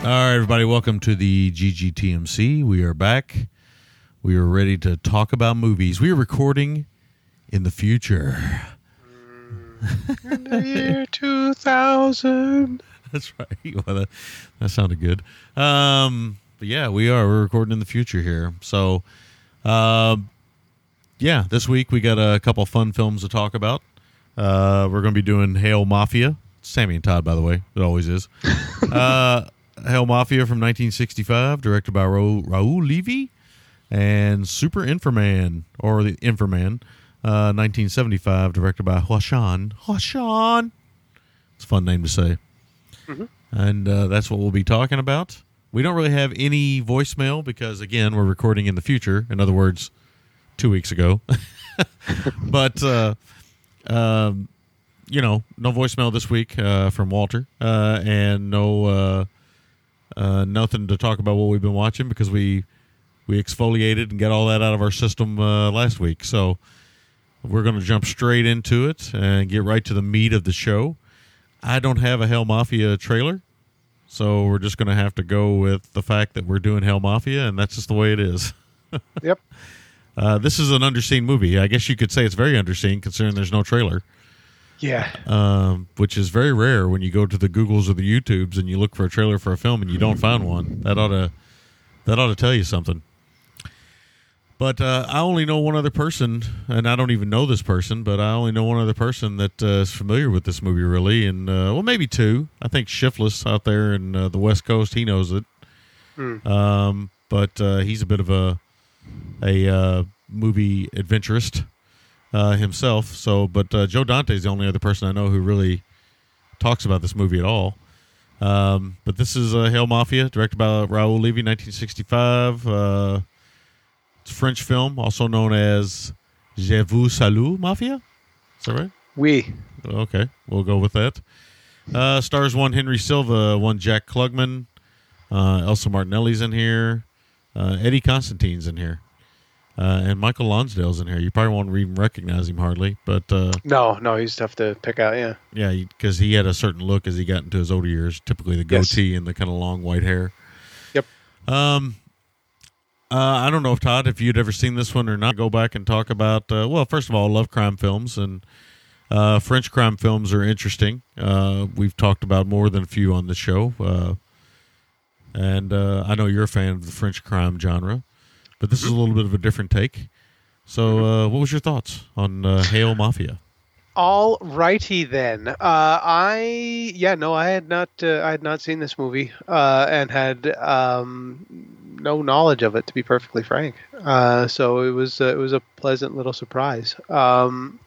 All right, everybody, welcome to the GGTMC. We are back. We are ready to talk about movies. We are recording in the future. In the year 2000. That's right. Well, that, that sounded good. Um, but yeah, we are. We're recording in the future here. So, um, yeah, this week we got a couple fun films to talk about. Uh, we're going to be doing Hail Mafia. Sammy and Todd, by the way. It always is. uh, Hail Mafia from 1965, directed by Ra- Raoul Levy, and Super Inframan, or the Inframan, uh, 1975, directed by Huashan. Huashan. It's a fun name to say. And uh, that's what we'll be talking about. We don't really have any voicemail because, again, we're recording in the future. In other words, two weeks ago. but, uh, um, you know, no voicemail this week uh, from Walter, uh, and no uh, nothing to talk about what we've been watching because we we exfoliated and got all that out of our system uh, last week. So we're going to jump straight into it and get right to the meat of the show. I don't have a Hell Mafia trailer, so we're just going to have to go with the fact that we're doing Hell Mafia, and that's just the way it is. Yep. Uh, this is an underseen movie. I guess you could say it's very underseen considering there's no trailer, Yeah. um, which is very rare when you go to the Googles or the YouTubes and you look for a trailer for a film and you don't find one. That ought to that ought to tell you something. But uh, I only know one other person, and I don't even know this person, but I only know one other person that uh, is familiar with this movie, really, and uh, well, maybe two. I think Shiftless out there in uh, the West Coast, he knows it. Um, but uh, he's a bit of a a uh, movie adventurist uh, himself. So, but uh, Joe Dante is the only other person I know who really talks about this movie at all. Um, but this is uh, Hail Mafia, directed by Raoul Levy, 1965. Uh, it's a French film, also known as Je vous salue Mafia. Is that right? We. Okay, we'll go with that. Uh, stars one Henry Silva, one Jack Klugman, uh, Elsa Martinelli's in here, uh, Eddie Constantine's in here, uh, and Michael Lonsdale's in here. You probably won't even recognize him hardly, but uh, No, no, he's tough to pick out. Yeah. yeah, because he had a certain look as he got into his older years. Typically, the Yes. goatee and the kind of long white hair. Yep. Um, uh, I don't know if Todd, if you'd ever seen this one or not. Go back and talk about. Uh, well, first of all, I love crime films and uh, French crime films are interesting. Uh, we've talked about more than a few on the show, uh, and uh, I know you're a fan of the French crime genre, but this is a little bit of a different take. So, uh, what was your thoughts on uh, Hail Mafia? All righty then. Uh, I yeah no, I had not uh, I had not seen this movie uh, and had um, no knowledge of it to be perfectly frank. Uh, so it was uh, it was a pleasant little surprise. Um,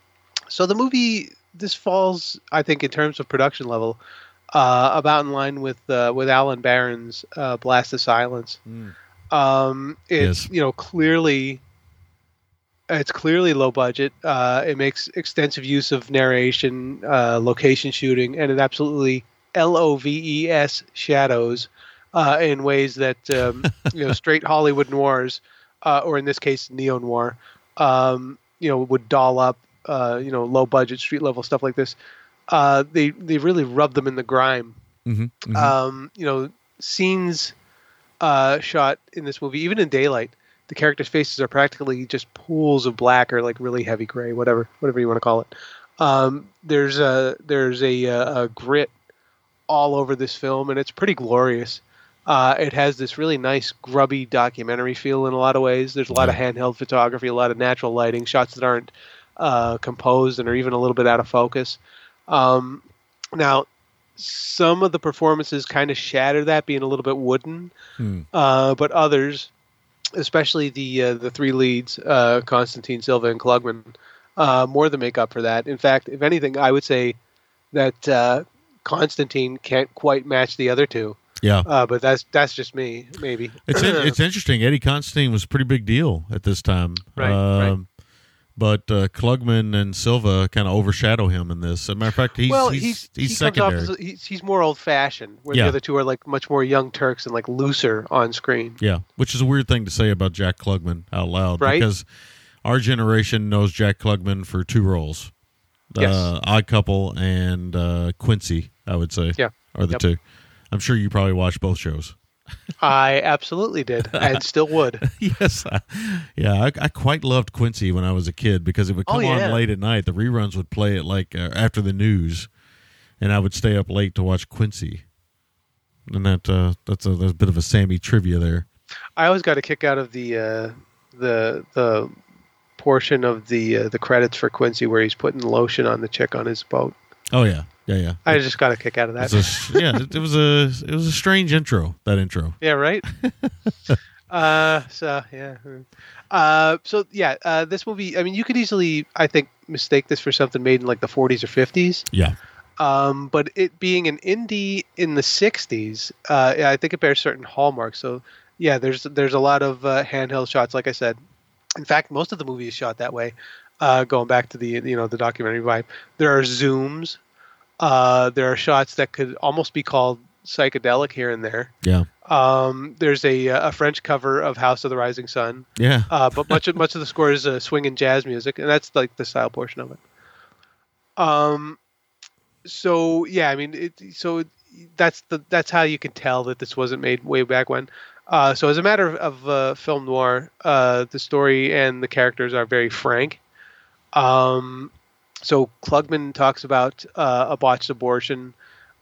so the movie this falls I think in terms of production level uh, about in line with uh, with Allen Baron's uh, Blast of Silence. Um, it's Yes. you know clearly It's clearly low budget. Uh, it makes extensive use of narration, uh, location shooting, and it absolutely L O V E S shadows uh, in ways that um, you know straight Hollywood noirs, uh, or in this case neo noir, um, you know would doll up. Uh, you know, low budget street level stuff like this. Uh, they they really rub them in the grime. Mm-hmm. Um, you know, scenes uh, shot in this movie, even in daylight, the characters' faces are practically just pools of black or like really heavy gray, whatever whatever you want to call it. Um, there's a there's a, a, a grit all over this film, and it's pretty glorious. Uh, it has this really nice grubby documentary feel in a lot of ways. There's a lot of handheld photography, a lot of natural lighting, shots that aren't uh, composed and are even a little bit out of focus. Um, now, some of the performances kind of shatter that, being a little bit wooden, Hmm. uh, but others, especially the uh, the three leads, uh, Constantine, Silva, and Klugman, uh, more than make up for that. In fact, if anything, I would say that uh, Constantine can't quite match the other two. Yeah. Uh, but that's that's just me, maybe. It's in, it's interesting. Eddie Constantine was a pretty big deal at this time. Right, right. But uh, Klugman and Silva kind of overshadow him in this. As a matter of fact, he's well, he's, he's he's, he secondary. As, he's, he's more old fashioned, where Yeah. the other two are like much more young Turks and like looser on screen. yeah, which is a weird thing to say about Jack Klugman out loud, Right. because our generation knows Jack Klugman for two roles: Yes. uh, Odd Couple and uh, Quincy. I would say, Yeah. are the Yep. two. I'm sure you probably watched both shows. I absolutely did, and still would. yes, I, yeah, I, I quite loved Quincy when I was a kid because it would Oh, come yeah. on late at night. The reruns would play it like uh, after the news, and I would stay up late to watch Quincy. And that uh, that's a, that's a bit of a Sammy trivia there. I always got a kick out of the uh, the the portion of the uh, the credits for Quincy where he's putting lotion on the chick on his boat. Oh yeah, yeah, yeah. I just got a kick out of that. a, yeah, it, it was a it was a strange intro. That intro. Yeah, right. uh, so yeah. Uh, so yeah, uh, this movie. I mean, you could easily, I think, mistake this for something made in like the 40s or 50s. Yeah, Um, but it being an indie in the 60s, uh, yeah, I think it bears certain hallmarks. So yeah, there's there's a lot of uh, handheld shots, like I said. In fact, most of the movie is shot that way. Uh, going back to the you know the documentary vibe, there are zooms. Uh, there are shots that could almost be called psychedelic here and there. yeah, Um, there's a a French cover of House of the Rising Sun, yeah. uh, but much of much of the score is uh, swing and jazz music, and that's like the style portion of it. Um, so yeah, I mean, it, so that's the that's how you can tell that this wasn't made way back when. Uh, so as a matter of, of uh, film noir, uh, the story and the characters are very frank. Um, so Klugman talks about uh, a botched abortion.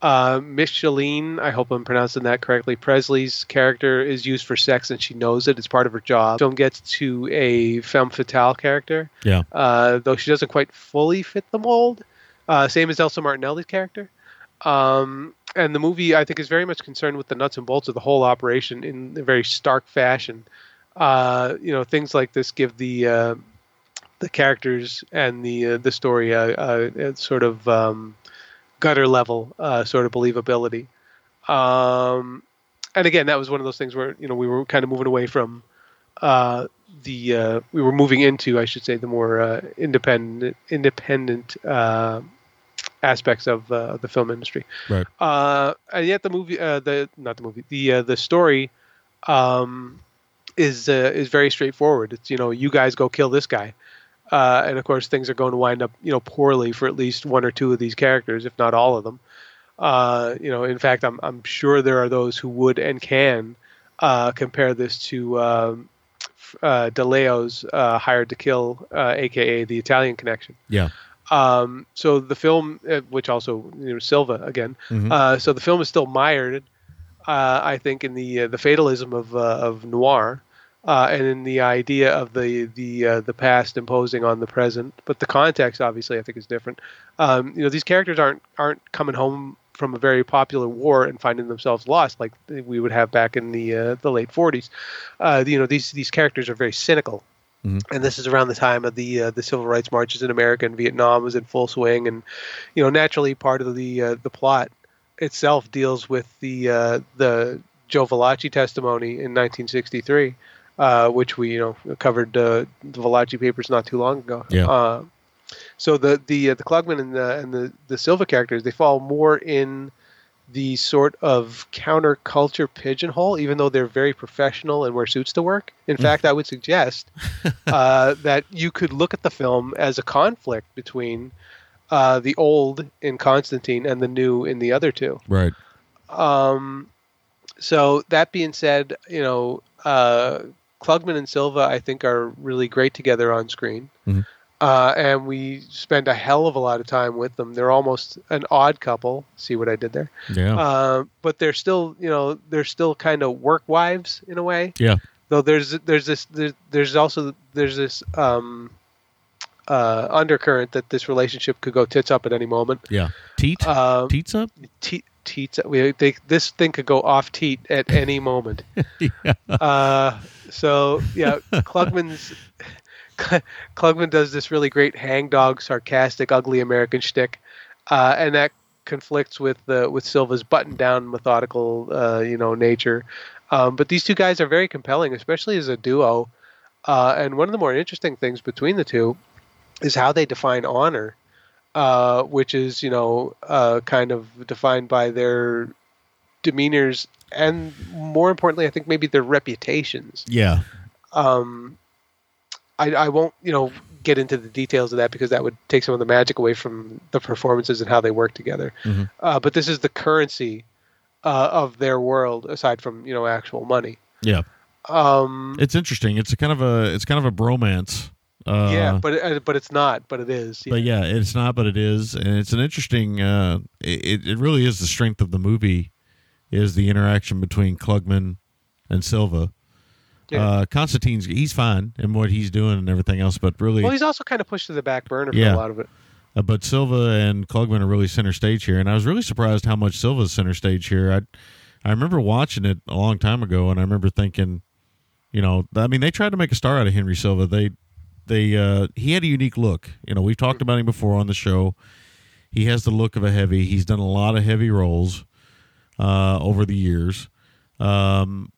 Uh, Micheline, I hope I'm pronouncing that correctly. Presley's character is used for sex and she knows it. It's part of her job. Film gets to a femme fatale character, Yeah. uh, though she doesn't quite fully fit the mold. Uh, same as Elsa Martinelli's character. Um, and the movie, I think, is very much concerned with the nuts and bolts of the whole operation in a very stark fashion. Uh, you know, things like this give the uh, the characters and the uh, the story a, a sort of um, gutter level uh, sort of believability. Um, and again, that was one of those things where you know we were kind of moving away from uh, the uh, we were moving into, I should say, the more uh, independent independent uh, aspects of uh, the film industry. Right. Uh, and yet the movie, uh, the not the movie, the uh, the story um, is uh, is very straightforward. It's you know you guys go kill this guy, uh, and of course things are going to wind up you know poorly for at least one or two of these characters, if not all of them. Uh, you know, in fact, I'm I'm sure there are those who would and can uh, compare this to um, uh, Di Leo's uh, Hired to Kill, uh, aka the Italian Connection. Yeah. Um, so the film, uh, which also you know Silva again, Mhm. uh, so the film is still mired, uh, I think, in the uh, the fatalism of uh, of noir, uh, and in the idea of the the uh, the past imposing on the present. But the context, obviously, I think is different. Um, you know, these characters aren't aren't coming home from a very popular war and finding themselves lost like we would have back in the uh, the late 40s. Uh, you know, these these characters are very cynical and this is around the time of the uh, the civil rights marches in America and Vietnam was in full swing, and you know naturally part of the uh, the plot itself deals with the uh, the Joe Valachi testimony in 1963, uh, which we you know covered uh, the Valachi papers not too long ago. Yeah. Uh, so the the uh, the Klugman and the and the the Silva characters they fall more in the sort of counterculture pigeonhole, even though they're very professional and wear suits to work. In fact, I would suggest uh, that you could look at the film as a conflict between uh, the old in Constantine and the new in the other two. Right. Um, so that being said, you know, uh, Klugman and Silva, I think, are really great together on screen. Mhm. Uh, and we spend a hell of a lot of time with them. They're almost an odd couple. See what I did there? Yeah. Uh, but they're still, you know, they're still kind of work wives in a way. yeah. Though there's there's this there's, there's also there's this um, uh, undercurrent that this relationship could go tits up at any moment. Yeah. Teat. Um, Teats up. te- teats. We they, this thing could go off teat at any moment. yeah. Uh, so yeah, Klugman's Klugman does this really great hangdog, sarcastic, ugly American shtick, uh, and that conflicts with uh, with Silva's button down, methodical, uh, you know, nature. Um, but these two guys are very compelling, especially as a duo. Uh, and one of the more interesting things between the two is how they define honor, uh, which is you know uh, kind of defined by their demeanors and more importantly, I think maybe their reputations. Yeah. Um, I, I won't you know get into the details of that because that would take some of the magic away from the performances and how they work together. Mhm. Uh, but this is the currency uh, of their world, aside from you know actual money. Yeah. Um, It's interesting. It's a kind of a it's kind of a bromance. Uh, yeah, but it, uh, but it's not. But it is. but yeah, it's not, but it is, and it's an interesting. Uh, it it really is the strength of the movie, is the interaction between Klugman and Silva. Yeah. Uh, Constantine's he's fine in what he's doing and everything else, but really, Well, he's also kind of pushed to the back burner for Yeah. a lot of it. uh, but Silva and Klugman are really center stage here, and I was really surprised how much Silva's center stage here. I I remember watching it a long time ago, and I remember thinking, you know, I mean, they tried to make a star out of Henry Silva. They they uh, he had a unique look. You know, we've talked about him before on the show. He has the look of a heavy. He's done a lot of heavy roles uh, over the years. Um,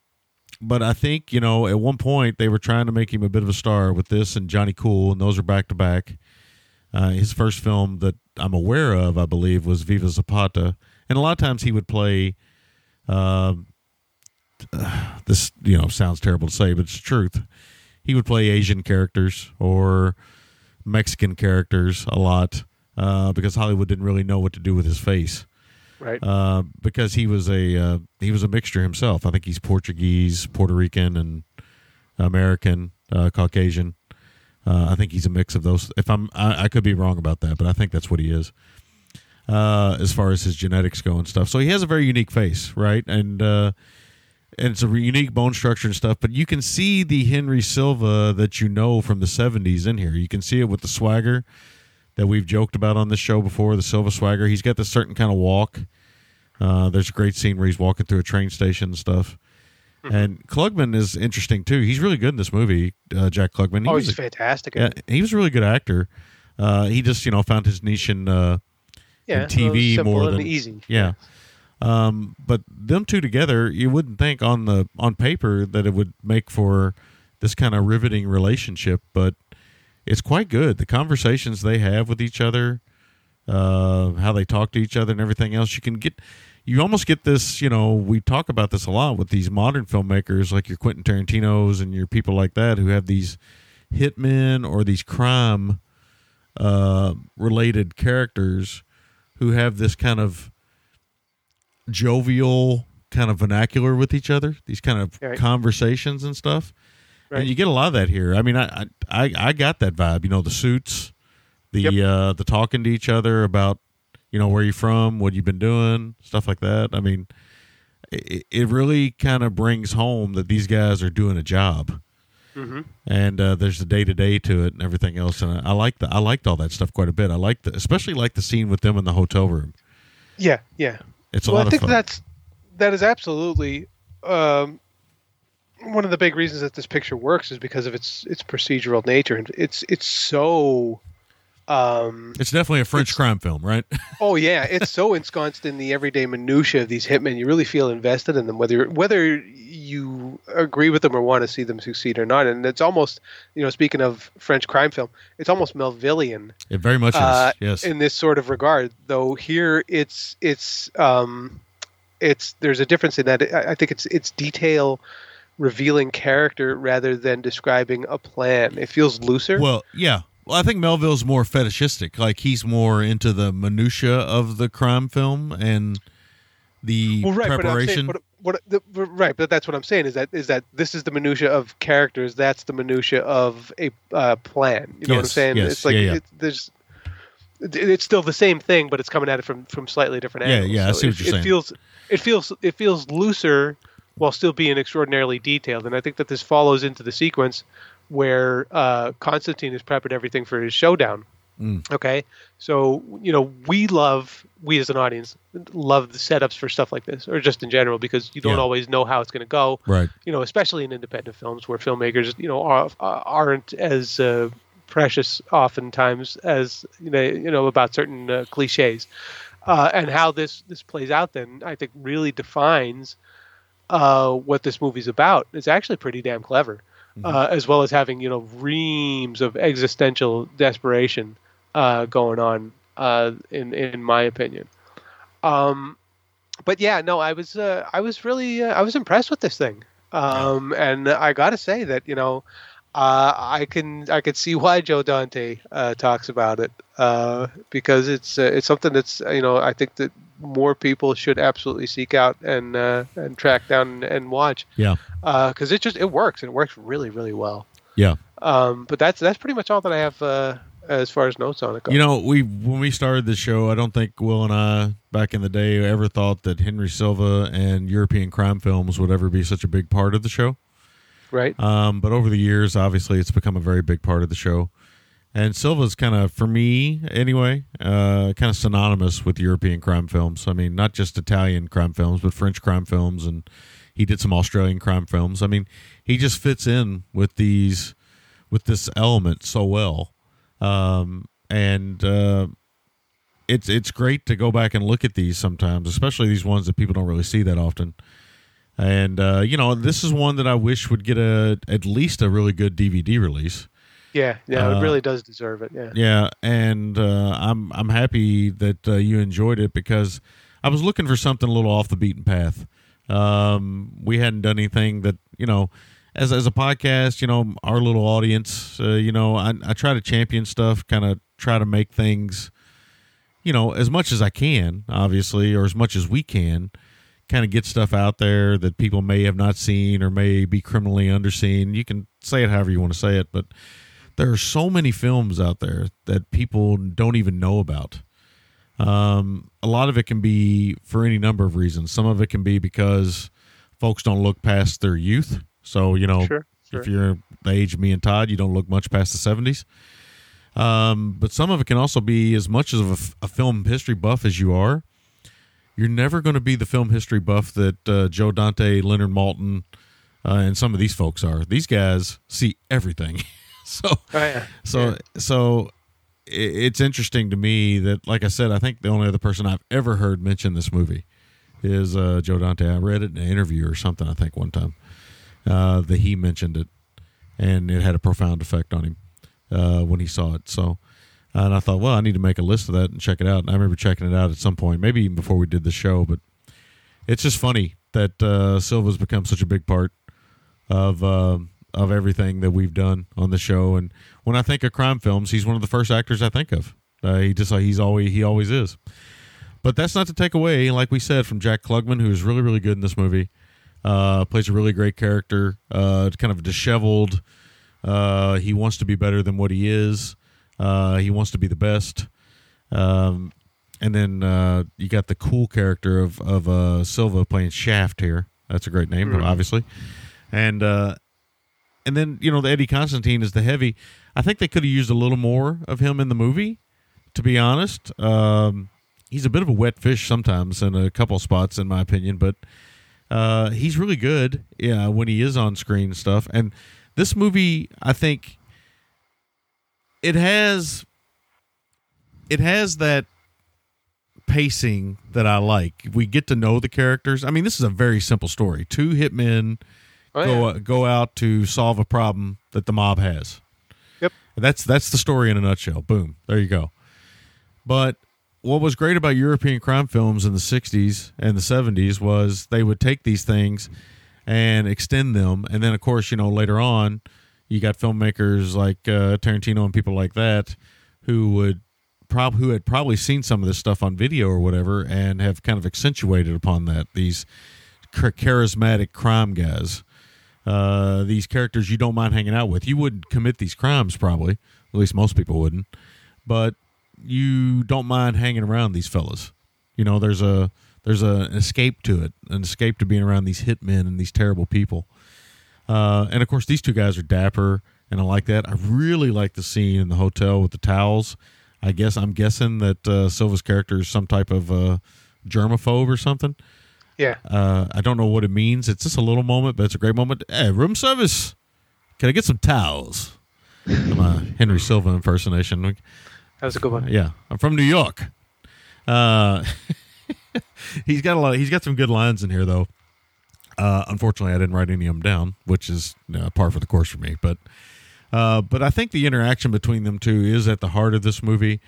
but I think you know at one point they were trying to make him a bit of a star with this and Johnny Cool, and those are back to back. Uh, his first film that I'm aware of, I believe, was Viva Zapata, and a lot of times he would play. Uh, this you know sounds terrible to say, but it's the truth. He would play Asian characters or Mexican characters a lot uh, because Hollywood didn't really know what to do with his face Right. uh, because he was a uh, he was a mixture himself. I think he's Portuguese, Puerto Rican, and American, uh, Caucasian. Uh, I think he's a mix of those. If I'm, I, I could be wrong about that, but I think that's what he is. Uh, as far as his genetics go and stuff, so he has a very unique face, right? And uh, and it's a unique bone structure and stuff. But you can see the Henry Silva that you know from the '70s in here. You can see it with the swagger that we've joked about on this show before. The Silva swagger. He's got this certain kind of walk. Uh, there's a great scene where he's walking through a train station and stuff. And Klugman is interesting too. He's really good in this movie, uh, Jack Klugman. He oh, was he's a- fantastic. yeah, he was a really good actor. Uh, he just you know found his niche in uh, yeah, TV simple more than- easy. yeah. Um, but them two together, you wouldn't think on the on paper that it would make for this kind of riveting relationship, but it's quite good. The conversations they have with each other, uh, how they talk to each other, and everything else. You can get, you almost get this. You know, we talk about this a lot with these modern filmmakers, like your Quentin Tarantino's and your people like that, who have these hitmen or these crime uh, related characters who have this kind of jovial kind of vernacular with each other, these kind of Right. conversations and stuff. Right. And you get a lot of that here. I mean, I I I got that vibe. You know, the suits, the Yep. uh, the talking to each other about, you know, where you're from, what you've been doing, stuff like that. I mean, it, it really kind of brings home that these guys are doing a job, hmm and uh, there's the day to day to it and everything else. And I, I like the I liked all that stuff quite a bit. I like the especially like the scene with them in the hotel room. Yeah, yeah. It's a well, lot I think of fun. that's that is absolutely um, one of the big reasons that this picture works is because of its its procedural nature and it's it's so. Um, It's definitely a French crime film, right? oh yeah, it's so ensconced in the everyday minutia of these hitmen. You really feel invested in them, whether whether you agree with them or want to see them succeed or not. And it's almost, you know, speaking of French crime film, it's almost Melvillian. It very much uh, is. Yes. in this sort of regard. Though here it's it's um, it's there's a difference in that I I think it's it's detail revealing character rather than describing a plan. It feels looser. Well, yeah. Well, I think Melville's more fetishistic. Like he's more into the minutia of the crime film and the Well, right, preparation. But what, what, the, right, but that's what I'm saying is that is that this is the minutia of characters. That's the minutia of a uh, plan. You know what I'm saying? yes, it's like yeah, yeah. It, there's. It's still the same thing, but it's coming at it from from slightly different angles. yeah, I So see it, what you're saying. it feels it feels it feels looser while still being extraordinarily detailed, and I think that this follows into the sequence where uh, Constantine has prepped everything for his showdown. Mm. Okay, so you know we love we as an audience love the setups for stuff like this, or just in general, because you don't Yeah. always know how it's going to go. right. You know, especially in independent films where filmmakers you know are, aren't as uh, precious oftentimes as you know you know about certain uh, cliches, uh, and how this this plays out. Then I think really defines uh, what this movie's about. It's actually pretty damn clever, uh, as well as having you know reams of existential desperation uh, going on. Uh, in in my opinion, um, but yeah, no, I was uh, I was really uh, I was impressed with this thing, um, and I got to say that you know. Uh, I can I can see why Joe Dante uh, talks about it uh, because it's uh, it's something that's you know I think that more people should absolutely seek out and uh, and track down and watch Yeah. because it just it works and it works really really well. Yeah. Um, but that's that's pretty much all that I have uh, as far as notes on it. Goes. You know, we when we started the show, I don't think Will and I back in the day ever thought that Henry Silva and European crime films would ever be such a big part of the show. right? Um, but over the years, obviously, it's become a very big part of the show. And Silva's kind of, for me anyway, uh, kind of synonymous with European crime films. I mean, not just Italian crime films, but French crime films, and he did some Australian crime films. I mean, he just fits in with these, with this element so well. Um, and uh, it's it's great to go back and look at these sometimes, especially these ones that people don't really see that often. And uh, you know, this is one that I wish would get a at least a really good DVD release. Yeah, yeah, uh, it really does deserve it. Yeah, Yeah, and uh, I'm I'm happy that uh, you enjoyed it because I was looking for something a little off the beaten path. Um, we hadn't done anything that you know, as as a podcast, you know, our little audience, uh, you know, I, I try to champion stuff, kind of try to make things, you know, as much as I can, obviously, or as much as we can, kind of get stuff out there that people may have not seen or may be criminally underseen. You can say it however you want to say it, but there are so many films out there that people don't even know about. Um, a lot of it can be for any number of reasons. Some of it can be because folks don't look past their youth. So, you know, Sure, sure. if you're the age of me and Todd, you don't look much past the 70s. Um, but some of it can also be as much of a film history buff as you are. You're never going to be the film history buff that uh, Joe Dante, Leonard Maltin, uh, and some of these folks are. These guys see everything. so, Oh, yeah. so, Yeah. so it's interesting to me that, like I said, I think the only other person I've ever heard mention this movie is uh, Joe Dante. I read it in an interview or something. I think one time uh, that he mentioned it, and it had a profound effect on him uh, when he saw it. So, and I thought, well, I need to make a list of that and check it out. And I remember checking it out at some point, maybe even before we did the show. But it's just funny that uh, Silva's become such a big part of uh, of everything that we've done on the show. And when I think of crime films, he's one of the first actors I think of. Uh, he just he's always he always is. But that's not to take away, like we said, from Jack Klugman, who is really really good in this movie. Uh, plays a really great character, uh, kind of disheveled. Uh, he wants to be better than what he is. Uh, he wants to be the best. Um, and then uh, you got the cool character of of uh, Silva playing Shaft here. That's a great name, obviously. And uh, and then you know the Eddie Constantine is the heavy. I think they could have used a little more of him in the movie. To be honest, um, he's a bit of a wet fish sometimes in a couple spots, in my opinion. But uh, he's really good, yeah, when he is on screen stuff. And this movie, I think, it has it has that pacing that I like. We get to know the characters. I mean, this is a very simple story. Two hitmen Oh, go yeah. go out to solve a problem that the mob has. Yep. That's that's the story in a nutshell. Boom. There you go. But what was great about European crime films in the 60s and the 70s was they would take these things and extend them and then of course, you know, later on you got filmmakers like uh, Tarantino and people like that who would prob who had probably seen some of this stuff on video or whatever and have kind of accentuated upon that these charismatic crime guys uh, these characters you don't mind hanging out with. You wouldn't commit these crimes, probably. At least most people wouldn't. But you don't mind hanging around these fellas. You know, there's a there's a, an escape to it, an escape to being around these hitmen and these terrible people. Uh, and of course, these two guys are dapper, and I like that. I really like the scene in the hotel with the towels. I guess I'm guessing that uh, Silva's character is some type of uh, germaphobe or something. Yeah. Uh, I don't know what it means. It's just a little moment, but it's a great moment. Hey, room service. Can I get some towels? I'm a Henry Silva impersonation. That was a good one. Yeah, I'm from New York. Uh, he's got a lot. he's got some good lines in here, though. Uh, unfortunately, I didn't write any of them down, which is you know, par for the course for me. But, uh, but I think the interaction between them two is at the heart of this movie,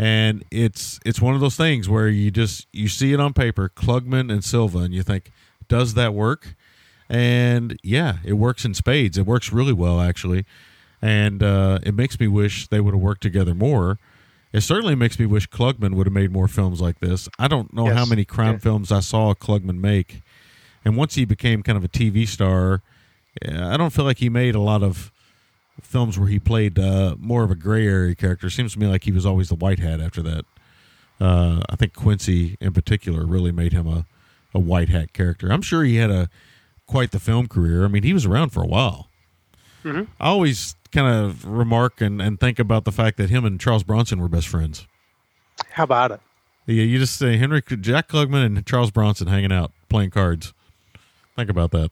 and it's it's one of those things where you just you see it on paper, Klugman and Silva, and you think, does that work? And yeah, it works in spades. It works really well, actually, and uh, it makes me wish they would have worked together more. It certainly makes me wish Klugman would have made more films like this. I don't know Yes. how many crime Yeah. films I saw Klugman make, and once he became kind of a TV star, I don't feel like he made a lot of films where he played uh, more of a gray area character. Seems to me like he was always the white hat after that. Uh, I think Quincy in particular really made him a, a white hat character. I'm sure he had a quite the film career. I mean, he was around for a while. Mhm. I always kind of remark and, and think about the fact that him and Charles Bronson were best friends. How about it? Yeah, you just say Henry Jack Klugman and Charles Bronson hanging out playing cards. Think about that.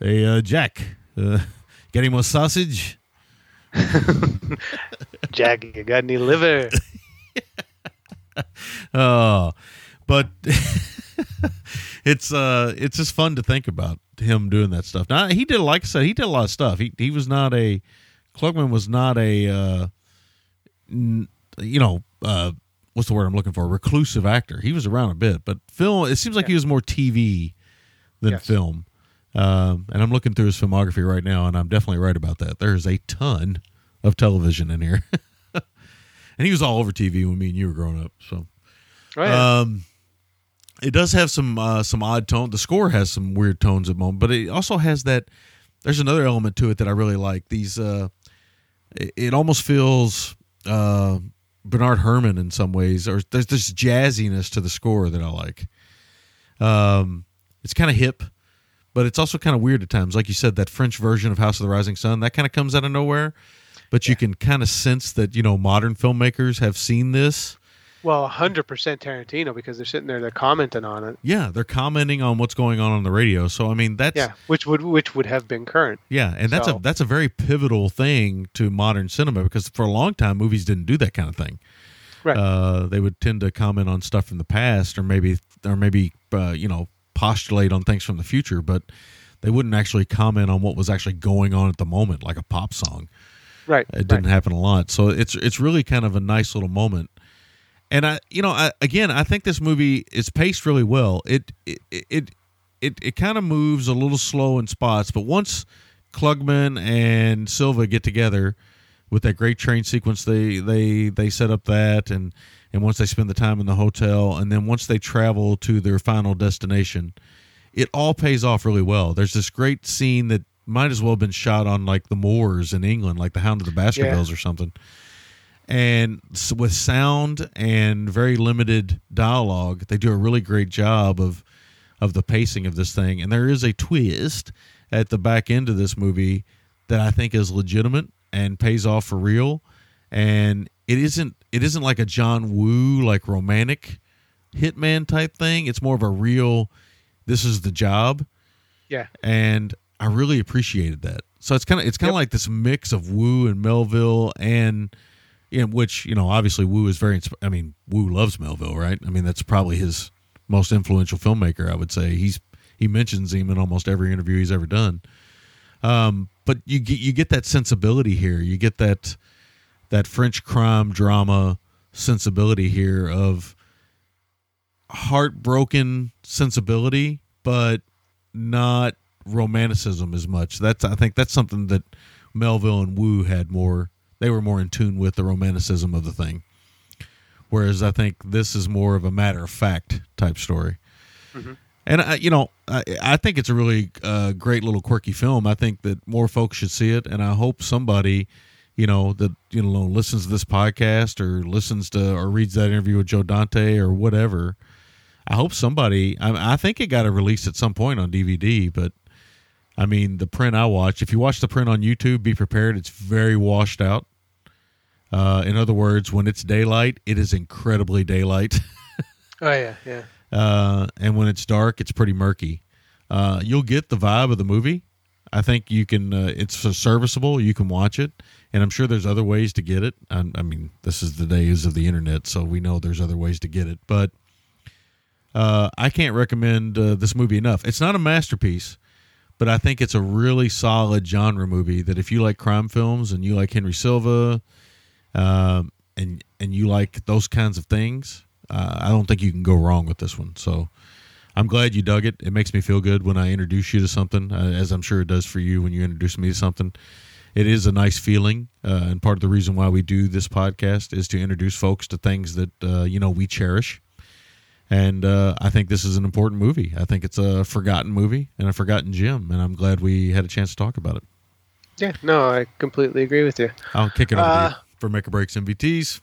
Hey, uh, Jack, uh, got any more sausage? Jack, you got any liver? Oh, but it's uh, it's just fun to think about him doing that stuff. Now he did, like I said, he did a lot of stuff. He he was not a Klugman was not a uh, n- you know uh, what's the word I'm looking for? Reclusive actor. He was around a bit, but film. It seems like he was more TV than Yes. film. Um, and I'm looking through his filmography right now, and I'm definitely right about that. There's a ton of television in here, and he was all over TV when me and you were growing up. So. Oh, yeah. Um, it does have some uh, some odd tone. The score has some weird tones at the moment, but it also has that. There's another element to it that I really like. These, uh, it, it almost feels uh, Bernard Herrmann in some ways, or there's this jazziness to the score that I like. Um, it's kind of hip, but it's also kind of weird at times. Like you said, that French version of House of the Rising Sun that kind of comes out of nowhere, but you can kind of sense that you know modern filmmakers have seen this. well, 100% Tarantino because they're sitting there, they're commenting on it. Yeah, they're commenting on what's going on on the radio. So I mean, that's Yeah, which would which would have been current. yeah, and that's So- a that's a very pivotal thing to modern cinema because for a long time movies didn't do that kind of thing. Right. Uh, they would tend to comment on stuff from the past, or maybe or maybe uh, you know postulate on things from the future, but they wouldn't actually comment on what was actually going on at the moment, like a pop song. right. It didn't right. happen a lot, so it's it's really kind of a nice little moment. And I, you know, I, again, I think this movie is paced really well. It it it it, it kind of moves a little slow in spots, but once Klugman and Silva get together with that great train sequence, they they they set up that, and and once they spend the time in the hotel, and then once they travel to their final destination, it all pays off really well. There's this great scene that might as well have been shot on like the moors in England, like the Hound of the Baskervilles or something. And with sound and very limited dialogue, they do a really great job of of the pacing of this thing. And there is a twist at the back end of this movie that I think is legitimate and pays off for real. And it isn't it isn't like a John Woo like romantic hitman type thing. It's more of a real this is the job Yeah. and I really appreciated that. So it's kind of it's kind of Yep. like this mix of Woo and Melville and in which you know obviously Woo is very. I mean, Woo loves Melville, right? I mean, that's probably his most influential filmmaker. I would say he's he mentions him in almost every interview he's ever done. Um, but you get you get that sensibility here. You get that that French crime drama sensibility here of heartbroken sensibility, but not romanticism as much. That's I think that's something that Melville and Woo had more. They were more in tune with the romanticism of the thing, whereas I think this is more of a matter of fact type story. And I, you know, I, I think it's a really uh, great little quirky film. I think that more folks should see it, and I hope somebody, you know, that you know listens to this podcast or listens to or reads that interview with Joe Dante or whatever. I hope somebody. I, I think it got a release at some point on DVD, but I mean, the print I watched. If you watch the print on YouTube, be prepared. It's very washed out. Uh, in other words, when it's daylight, it is incredibly daylight. Oh yeah, yeah. uh, and when it's dark, it's pretty murky. Uh, you'll get the vibe of the movie. I think you can. Uh, it's serviceable. You can watch it, and I'm sure there's other ways to get it. I, I mean, this is the days of the internet, so we know there's other ways to get it. But uh, I can't recommend uh, this movie enough. It's not a masterpiece, but I think it's a really solid genre movie. That if you like crime films and you like Henry Silva, um, and and you like those kinds of things, uh, I don't think you can go wrong with this one. So I'm glad you dug it. It makes me feel good when I introduce you to something, uh, as I'm sure it does for you when you introduce me to something. It is a nice feeling, uh, and part of the reason why we do this podcast is to introduce folks to things that uh, you know we cherish. And uh, I think this is an important movie. I think it's a forgotten movie and a forgotten gem, and I'm glad we had a chance to talk about it. Yeah, no, I completely agree with you. I'll kick it over to Uh, for Make or Breaks MVTs.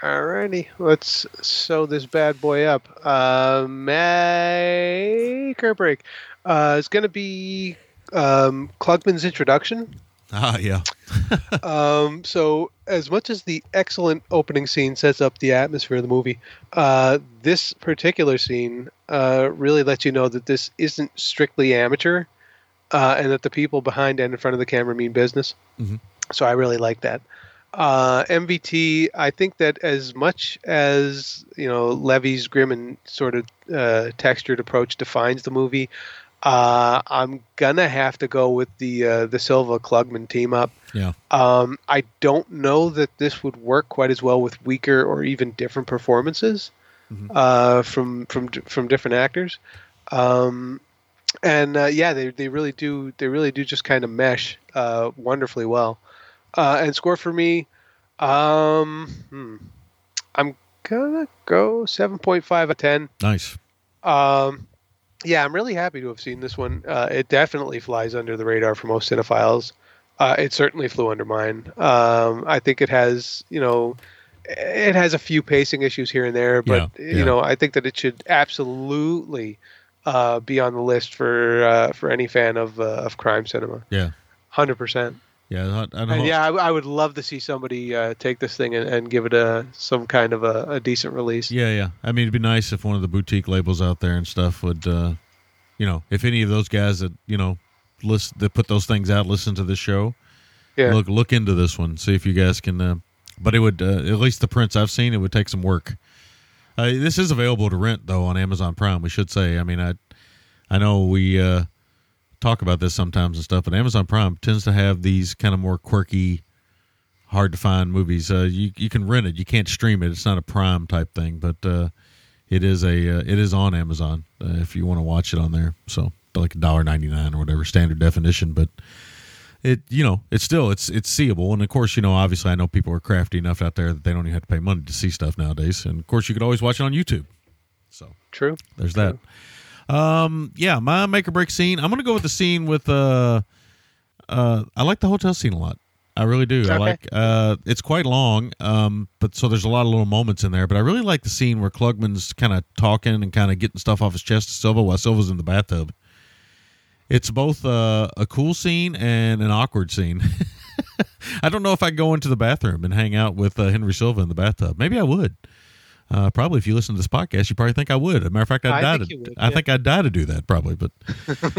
Alrighty, let's sew this bad boy up. Uh, make or break. Uh, it's going to be um, Klugman's introduction. Ah, yeah, um, so, as much as the excellent opening scene sets up the atmosphere of the movie, uh, this particular scene uh, really lets you know that this isn't strictly amateur, uh, and that the people behind and in front of the camera mean business. Mhm. So, I really like that. Uh, MVT, I think that as much as you know Levy's grim and sort of uh, textured approach defines the movie, uh, I'm gonna have to go with the uh, the Silva Klugman team up. yeah, Um, I don't know that this would work quite as well with weaker or even different performances Mhm. uh, from from from different actors. Um, and uh, yeah, they they really do they really do just kind of mesh uh, wonderfully well. Uh, and score for me, um, hmm, I'm gonna go seven point five out of ten. nice. Um, yeah, I'm really happy to have seen this one. Uh, it definitely flies under the radar for most cinephiles. Uh, it certainly flew under mine. Um, I think it has, you know, it has a few pacing issues here and there, but Yeah, you know, I think that it should absolutely uh, be on the list for uh, for any fan of uh, of crime cinema. Yeah, Hundred percent. Yeah. I, I don't And yeah, I, I would love to see somebody uh, take this thing and, and give it a some kind of a, a decent release. Yeah, yeah. I mean, it'd be nice if one of the boutique labels out there and stuff would, uh, you know, if any of those guys that you know list that put those things out listen to this show, Yeah. look look into this one, see if you guys can. Uh, but it would uh, at least the prints I've seen, it would take some work. Uh, this is available to rent though on Amazon Prime. We should say. I mean, I I know we uh, talk about this sometimes and stuff, but Amazon Prime tends to have these kind of more quirky, hard to find movies. Uh, you you can rent it, you can't stream it. It's not a Prime type thing, but uh, it is a uh, it is on Amazon uh, if you want to watch it on there. So like a dollar ninety nine or whatever standard definition, but it you know it's still it's it's seeable and of course you know obviously i know people are crafty enough out there that they don't even have to pay money to see stuff nowadays and of course you could always watch it on youtube so True. there's that um yeah my make or break scene i'm gonna go with the scene with uh uh i like the hotel scene a lot i really do i like uh it's quite long um but so there's a lot of little moments in there but i really like the scene where klugman's kind of talking and kind of getting stuff off his chest to silva while silva's in the bathtub it's both uh, a cool scene and an awkward scene. I don't know if I'd go into the bathroom and hang out with uh, Henry Silva in the bathtub. Maybe I would. Uh, probably if you listen to this podcast, you probably think I would. As a matter of fact, I'd I die think to. would, I yeah. think I'd die to do that probably. But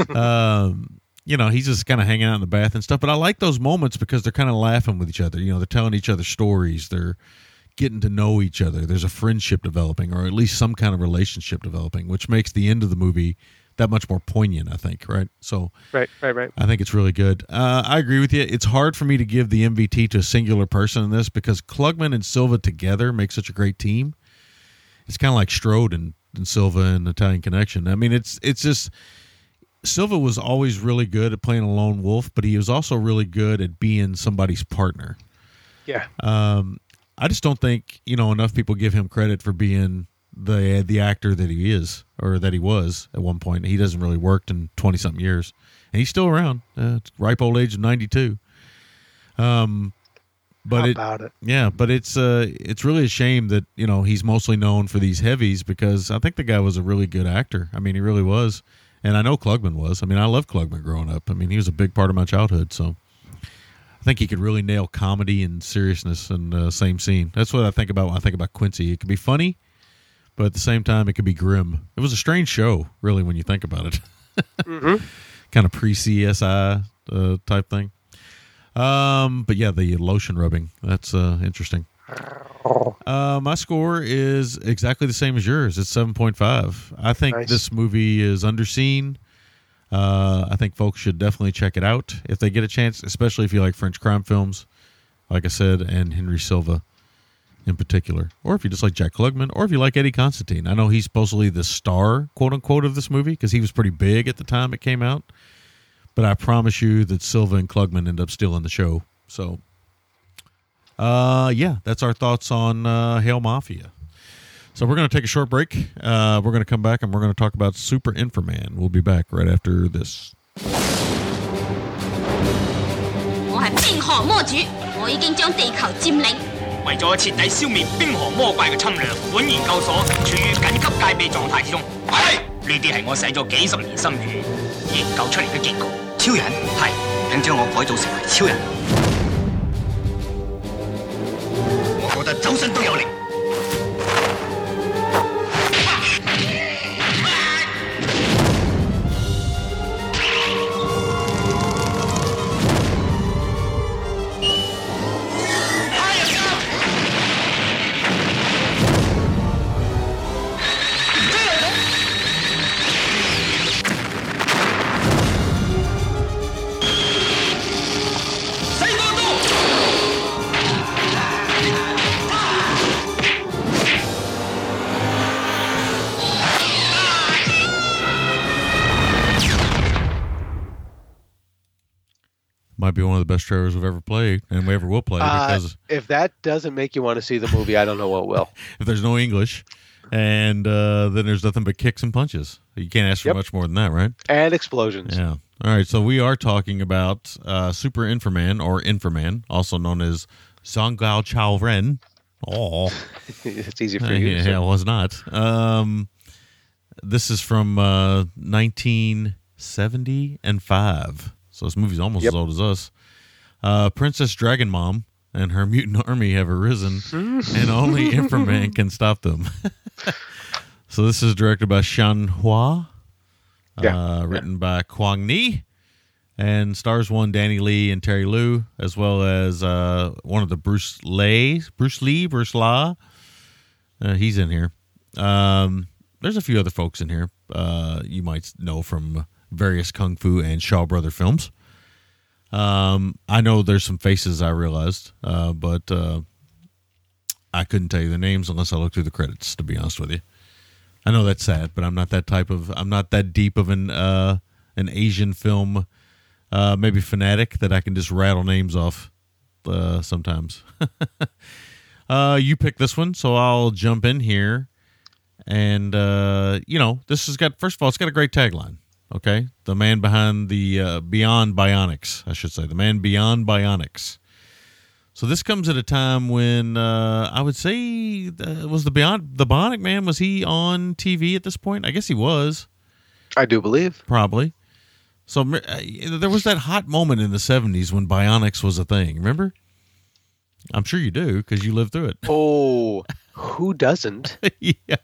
um, you know, he's just kind of hanging out in the bath and stuff. But I like those moments because they're kind of laughing with each other. You know, they're telling each other stories. They're getting to know each other. There's a friendship developing, or at least some kind of relationship developing, which makes the end of the movie that much more poignant. I think, right? So, Right, right, right. I think it's really good. Uh, I agree with you. It's hard for me to give the MVT to a singular person in this because Klugman and Silva together make such a great team. It's kind of like Strode and, and Silva and Italian Connection. I mean, it's it's just Silva was always really good at playing a lone wolf, but he was also really good at being somebody's partner. Yeah. Um, I just don't think you know enough people give him credit for being the the actor that he is or that he was at one point. He doesn't really worked in twenty something years, and he's still around. Uh, ripe old age of ninety two. Um, but it, about it? yeah, but it's uh, it's really a shame that you know he's mostly known for these heavies because I think the guy was a really good actor. I mean, he really was, and I know Klugman was. I mean, I loved Klugman growing up. I mean, he was a big part of my childhood. So I think he could really nail comedy and seriousness in the same scene. That's what I think about when I think about Quincy. It could be funny, but at the same time, it could be grim. It was a strange show, really, when you think about it. kind of pre CSI uh, type thing. Um, but yeah, the lotion rubbing that's uh, interesting. Uh, my score is exactly the same as yours. It's seven point five. I think Nice. this movie is underseen. Uh, I think folks should definitely check it out if they get a chance, especially if you like French crime films, like I said, and Henry Silva in particular, or if you just like Jack Klugman, or if you like Eddie Constantine. I know he's supposedly the star, quote unquote, of this movie because he was pretty big at the time it came out. But I promise you that Silva and Klugman end up still in the show. So, uh, yeah, that's our thoughts on uh, Hail Mafia. So we're going to take a short break. Uh, we're going to come back and we're going to talk about Super Inframan. We'll be back right after this. 我系冰河魔主，我已经将地球占领。为咗彻底消灭冰河魔怪嘅侵略，本研究所处于紧急戒备状态之中。系，呢啲系我使咗几十年心血研究出嚟嘅结果。 超人係，請將我改造成為超人。我覺得周身都有力。 Might be one of the best trailers we've ever played and we ever will play Uh, if that doesn't make you want to see the movie, I don't know what will. if there's no English and uh, then there's nothing but kicks and punches. You can't ask for Yep. much more than that, right? And explosions. Yeah. All right. So we are talking about uh, Super Inframan or Inframan, also known as Zonggao Chao Ren. Oh, it's easy for you. yeah, say. it was not. Um, this is from uh, 1970 and five. So this movie's almost Yep. as old as us. Uh, Princess Dragon Mom and her mutant army have arisen, and only Inframan can stop them. so this is directed by Shan Hua, Yeah. uh, written by Kwang Ni, and stars one Danny Lee and Terry Liu, as well as uh, one of the Bruce Lee, Bruce Lee, Bruce La. Uh, he's in here. Um, there's a few other folks in here uh, you might know from various kung fu and Shaw Brother films. Um, I know there's some faces I realized, uh, but uh, I couldn't tell you the names unless I looked through the credits. To be honest with you, I know that's sad, but I'm not that type of. I'm not that deep of an uh, an Asian film, uh, maybe fanatic that I can just rattle names off uh, sometimes. uh, you pick this one, so I'll jump in here. And you know, this has got first of all, it's got a great tagline. Okay, the man behind the uh, Beyond Bionics, I should say, the man beyond Bionics. So this comes at a time when uh, I would say uh, was the Beyond the Bionic Man was he on TV at this point? I guess he was I do believe. probably. So uh, there was that hot moment in the '70s when Bionics was a thing. Remember? I'm sure you do because you lived through it. Oh, who doesn't? yeah,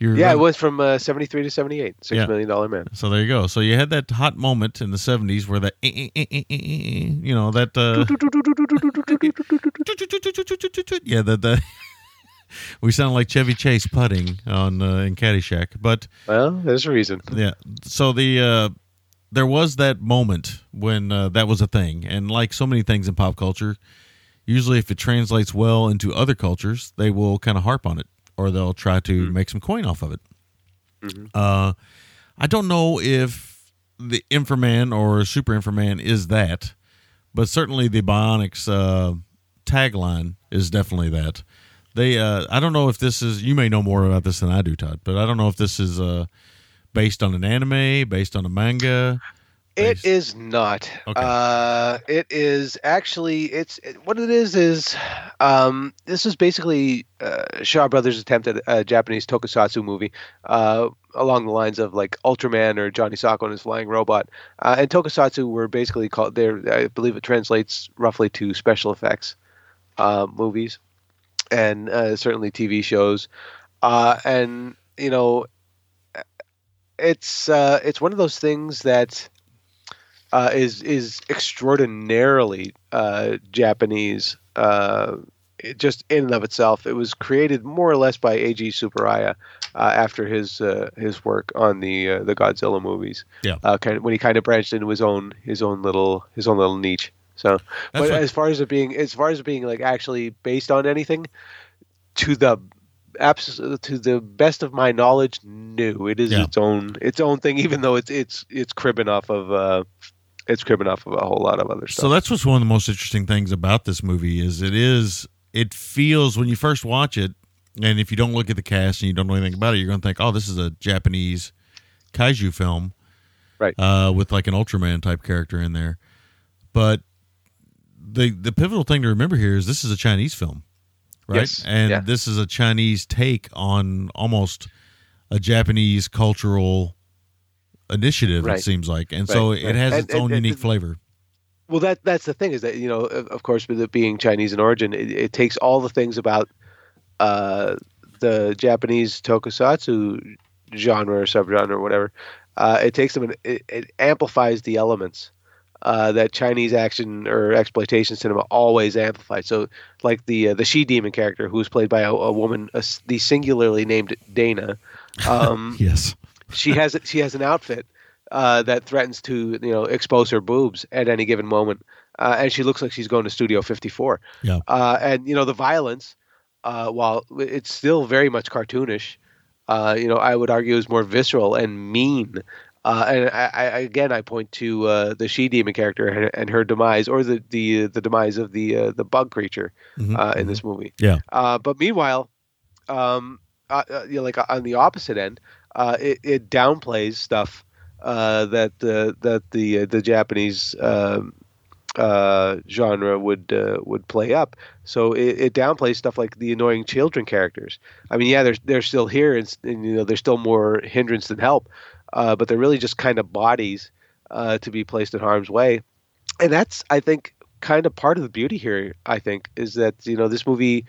You Yeah, it was from uh, 73 to 78. Six Yeah. million dollar man. So there you go. So you had that hot moment in the '70s where that, eh, eh, eh, eh, eh, eh, you know, that. Uh, yeah, that that. we sound like Chevy Chase putting on uh, in Caddyshack, but Well, there's a reason. yeah. So the uh, there was that moment when uh, that was a thing, and like so many things in pop culture, usually if it translates well into other cultures, they will kind of harp on it, or they'll try to make some coin off of it. Uh, I don't know if the Inframan or Super Inframan is that, but certainly the Bionics uh, tagline is definitely that. They, uh, I don't know if this is. You may know more about this than I do, Todd, but I don't know if this is uh, based on an anime, based on a manga. It is not. Okay. Uh, it is actually. It's it, what it is is. Um, this is basically uh, Shaw Brothers' attempt at a Japanese tokusatsu movie, uh, along the lines of like Ultraman or Johnny Sokko and his flying robot. Uh, and tokusatsu were basically called. There, I believe it translates roughly to special effects uh, movies, and uh, certainly TV shows. Uh, and you know, it's uh, it's one of those things that uh, is is extraordinarily uh, Japanese. Uh, it just in and of itself, it was created more or less by Eiji Tsuburaya uh, after his uh, his work on the uh, the Godzilla movies. Yeah. uh, kind of when he kind of branched into his own his own little his own little niche. So, but what- as far as it being as far as it being like actually based on anything, to the abs- to the best of my knowledge, no, it is Yeah. its own its own thing. Even though it's it's it's cribbing off of uh, it's cribbing off of a whole lot of other stuff. So that's what's one of the most interesting things about this movie is it is it feels when you first watch it, and if you don't look at the cast and you don't know anything about it, you're going to think, oh, this is a Japanese kaiju film, Right. Uh, with like an Ultraman type character in there. But the the pivotal thing to remember here is this is a Chinese film, right? Yes. And Yeah. this is a Chinese take on almost a Japanese cultural initiative. It seems like, and so Right, it has And- its own and- unique flavor. Well, that that's the thing is that you know, of, course, with it being Chinese in origin, it, it takes all the things about uh, the Japanese tokusatsu genre or subgenre or whatever. Uh, it takes them and it, it amplifies the elements uh, that Chinese action or exploitation cinema always amplifies. So, like the uh, the she demon character, who was played by a, a woman, a the singularly named Dana. Um, Yes. She has she has an outfit uh, that threatens to you know expose her boobs at any given moment, uh, and she looks like she's going to Studio 54. Yeah. Uh, and you know the violence, uh, while it's still very much cartoonish, uh, you know I would argue is more visceral and mean. Uh, and I, I, again, I point to uh, the she demon character and, and her demise, or the the the demise of the uh, the bug creature Mhm, uh, in this movie. Yeah. Uh, but meanwhile, um, you know, like on the opposite end, uh, it, it downplays stuff uh, that the that the uh, the Japanese um, uh, genre would uh, would play up. So it, it downplays stuff like the annoying children characters. I mean, yeah, they're they're still here, and, and you know they're still more hindrance than help, but they're really just kind of bodies to be placed in harm's way, and that's I think kind of part of the beauty here. I think is that you know this movie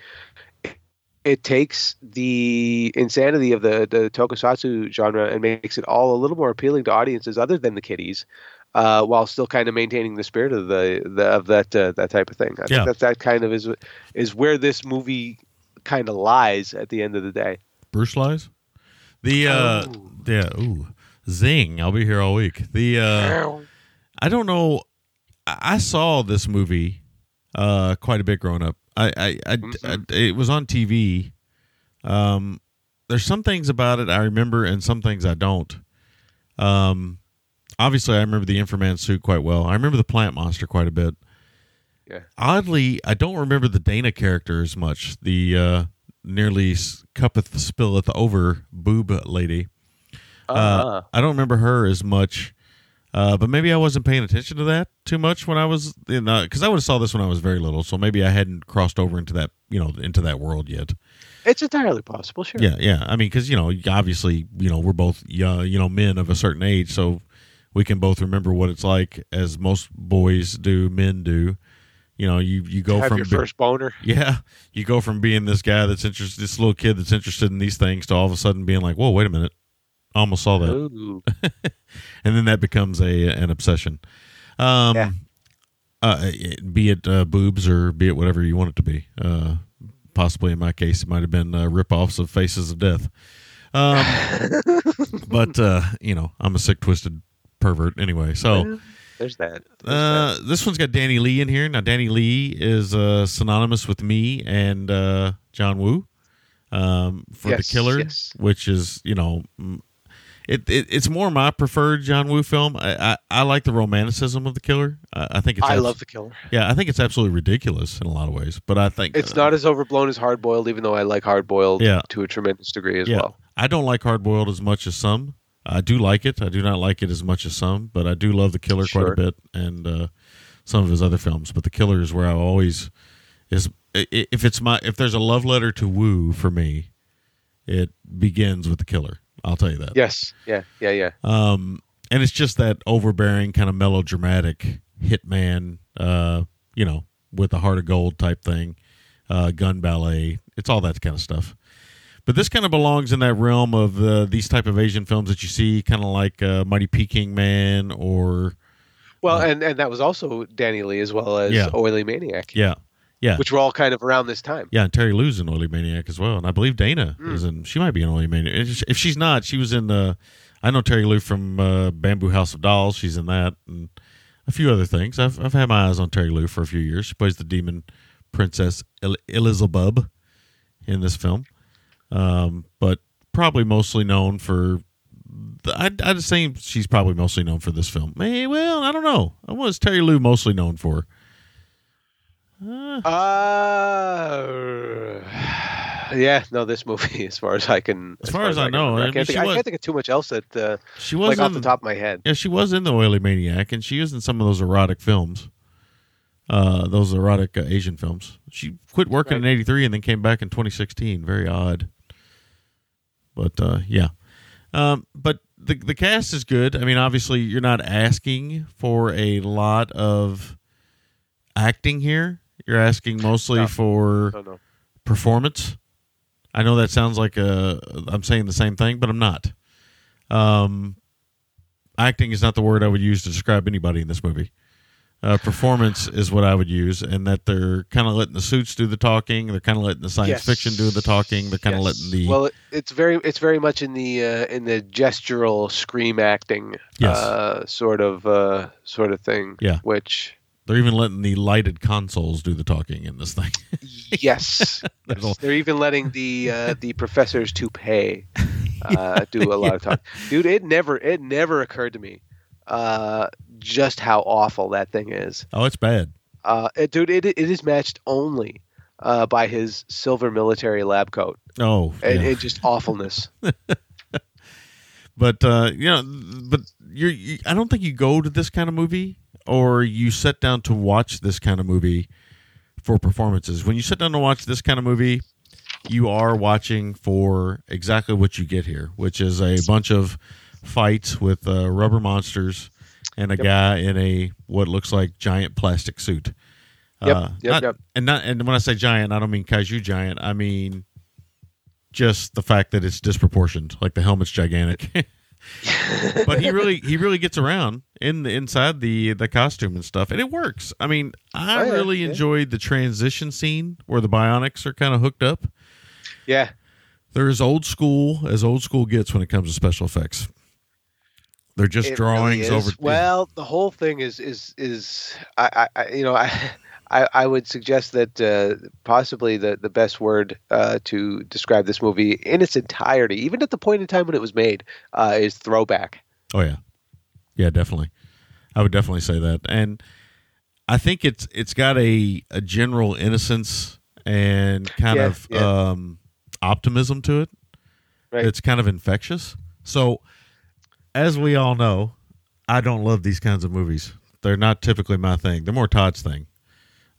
it takes the insanity of the, the tokusatsu genre and makes it all a little more appealing to audiences other than the kiddies, uh, while still kind of maintaining the spirit of the, the of that uh, that type of thing. I Yeah. think that that kind of is is where this movie kind of lies at the end of the day. Bruce lies. The uh yeah, ooh. Zing. I'll be here all week. The uh I don't know I I saw this movie uh quite a bit growing up. I I, I, I it was on TV. Um there's some things about it I remember and some things I don't. Um obviously I remember the Inframan suit quite well. I remember the plant monster quite a bit. Yeah. Oddly, I don't remember the Dana character as much. The uh nearly cuppeth spilleth over boob lady. Uh, Uh-huh. I don't remember her as much, uh, but maybe I wasn't paying attention to that too much when I was in because I would have saw this when I was very little, so maybe I hadn't crossed over into that you know into that world yet. It's entirely possible, sure. Yeah, yeah. I mean, because you know, obviously, you know, we're both uh, you know men of a certain age, so we can both remember what it's like, as most boys do, men do. You know, you you go Have from your be- first boner. yeah, you go from being this guy that's interested, this little kid that's interested in these things, to all of a sudden being like, "Whoa, wait a minute, almost saw that," and then that becomes a an obsession. Um, Yeah. uh, be it uh, boobs or be it whatever you want it to be. Uh, possibly in my case, it might have been uh, rip-offs of Faces of Death. Um, but uh, you know, I'm a sick, twisted pervert anyway. So. There's that. There's Uh, this one's got Danny Lee in here. Now, Danny Lee is uh, synonymous with me and uh, John Woo um, for Yes, the Killer, yes. which is you know, it, it it's more my preferred John Woo film. I, I, I like the romanticism of the Killer. I, I think it's I abs- love the killer. yeah, I think it's absolutely ridiculous in a lot of ways. But I think It's uh, not as overblown as hard boiled, even though I like hard boiled Yeah. to a tremendous degree as yeah. well. I don't like hard boiled as much as some. I do like it. I do not like it as much as some, but I do love the Killer quite a bit and uh, some of his other films. But the Killer is where I always is. If it's my if there's a love letter to Woo for me, it begins with the Killer. I'll tell you that. Yes. Yeah. Yeah. Yeah. Um, and it's just that overbearing kind of melodramatic hitman, uh, you know, with a heart of gold type thing, uh, gun ballet. It's all that kind of stuff. But this kind of belongs in that realm of uh, these type of Asian films that you see, kind of like uh, Mighty Peking Man or Well, and and that was also Danny Lee as well as Yeah. Oily Maniac, yeah, yeah, which were all kind of around this time. yeah. And Terry Liu's in Oily Maniac as well, and I believe Dana is in. She might be an Oily Maniac. If- she's not, she was in. the. I know Terry Liu from uh, Bamboo House of Dolls. She's in that and a few other things. I've I've had my eyes on Terry Liu for a few years. She plays the demon princess El- Elizabeth in this film, um, but probably mostly known for. I'd, I'd say she's probably mostly known for this film. Hey, well, I don't know. What was Terry Liu mostly known for? Uh, yeah, no, this movie, as far as I can, As far as I can know, remember. I I, mean, can't, think, I can't think of too much else that, uh, She was like off the top of my head. Yeah, she was in the Oily Maniac, and she is in some of those erotic films. Uh, those erotic uh, Asian films. She quit working in '83 and then came back in 2016. Very odd, but uh, yeah. Um, but the the cast is good. I mean, obviously, you're not asking for a lot of acting here. You're asking mostly No. for No, no. performance. I know that sounds like a I'm saying the same thing, but I'm not. Um, acting is not the word I would use to describe anybody in this movie. Uh, performance is what I would use, and that they're kind of letting the suits do the talking. They're kind of letting the science Yes. fiction do the talking. They're kind of Yes. letting the well, it's very it's very much in the uh, in the gestural scream acting Yes. uh, sort of uh, sort of thing. Yeah. Which they're even letting the lighted consoles do the talking in this thing. yes, yes. they're even letting the uh, the professor's toupee uh, do a lot of talk. Dude, it never it never occurred to me uh, just how awful that thing is. oh, it's bad. Uh, it, dude, it it is matched only uh, by his silver military lab coat Oh, and, yeah. and just awfulness. but uh, you know, but you're, you, I don't think you go to this kind of movie or you sit down to watch this kind of movie for performances. When you sit down to watch this kind of movie, you are watching for exactly what you get here, which is a bunch of fights with uh, rubber monsters and a guy in a what looks like giant plastic suit. Yep, Uh, yep, not- yep. And not and when I say giant, I don't mean kaiju giant. I mean just the fact that it's disproportioned, like the helmet's gigantic. but he really he really gets around in the inside the the costume and stuff, and it works. I mean, I Oh, yeah, really yeah. enjoyed the transition scene where the bionics are kind of hooked up. Yeah, They're as old school as old school gets when it comes to special effects. They're just It drawings really over. Well, the whole thing is is is I, I, I you know I. I, I would suggest that uh, possibly the, the best word uh, to describe this movie in its entirety, even at the point in time when it was made, uh, is throwback. Oh yeah, yeah, definitely. I would definitely say that, and I think it's it's got a a general innocence and kind Yeah, of yeah. um, optimism to it. Right. It's kind of infectious. So, as we all know, I don't love these kinds of movies. They're not typically my thing. They're more Todd's thing.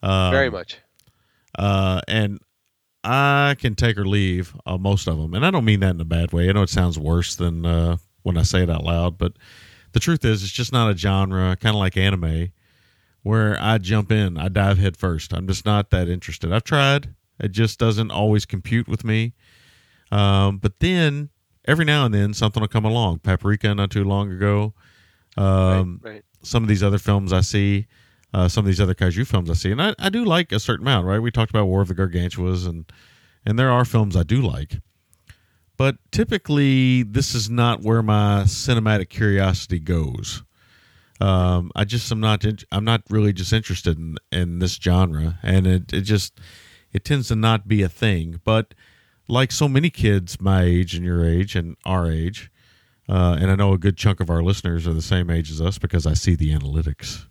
Um, Very much. uh, and I can take or leave uh, most of them, and I don't mean that in a bad way. I know it sounds worse than uh, when I say it out loud, but the truth is, it's just not a genre, kind of like anime, where I jump in, I dive head first. I'm just not that interested. I've tried. It just doesn't always compute with me. Um, but then every now and then something will come along. Paprika not too long ago. Um, right, right. Some of these other films I see, uh, some of these other kaiju films I see, and I, I do like a certain amount. Right? We talked about War of the Gargantuas, and and there are films I do like. But typically, this is not where my cinematic curiosity goes. Um, I just am not. I'm not really just interested in in this genre, and it it just it tends to not be a thing. But like so many kids my age and your age and our age, uh, and I know a good chunk of our listeners are the same age as us because I see the analytics.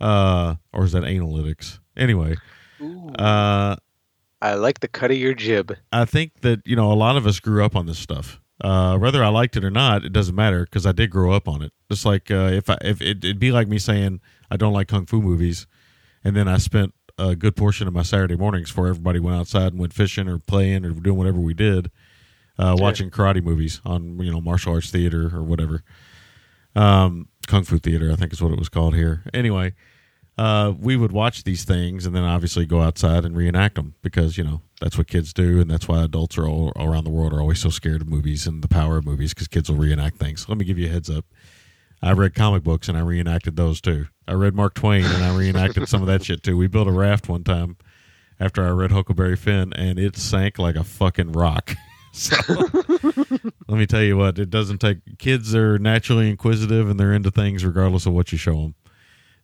Uh, or is that analytics? Anyway, uh, I like the cut of your jib. I think that you know a lot of us grew up on this stuff. Uh, whether I liked it or not, it doesn't matter because I did grow up on it. Just like uh, if I if it, it'd be like me saying I don't like kung fu movies, and then I spent a good portion of my Saturday mornings before everybody went outside and went fishing or playing or doing whatever we did, uh, watching karate movies on you know martial arts theater or whatever. Um, kung fu theater, I think is what it was called here. Anyway, uh, we would watch these things and then obviously go outside and reenact them because you know that's what kids do and that's why adults are all around the world are always so scared of movies and the power of movies because kids will reenact things. Let me give you a heads up. I read comic books and I reenacted those too. I read Mark Twain and I reenacted some of that shit too. We built a raft one time after I read Huckleberry Finn and it sank like a fucking rock. so let me tell you what, it doesn't take kids are naturally inquisitive and they're into things regardless of what you show them.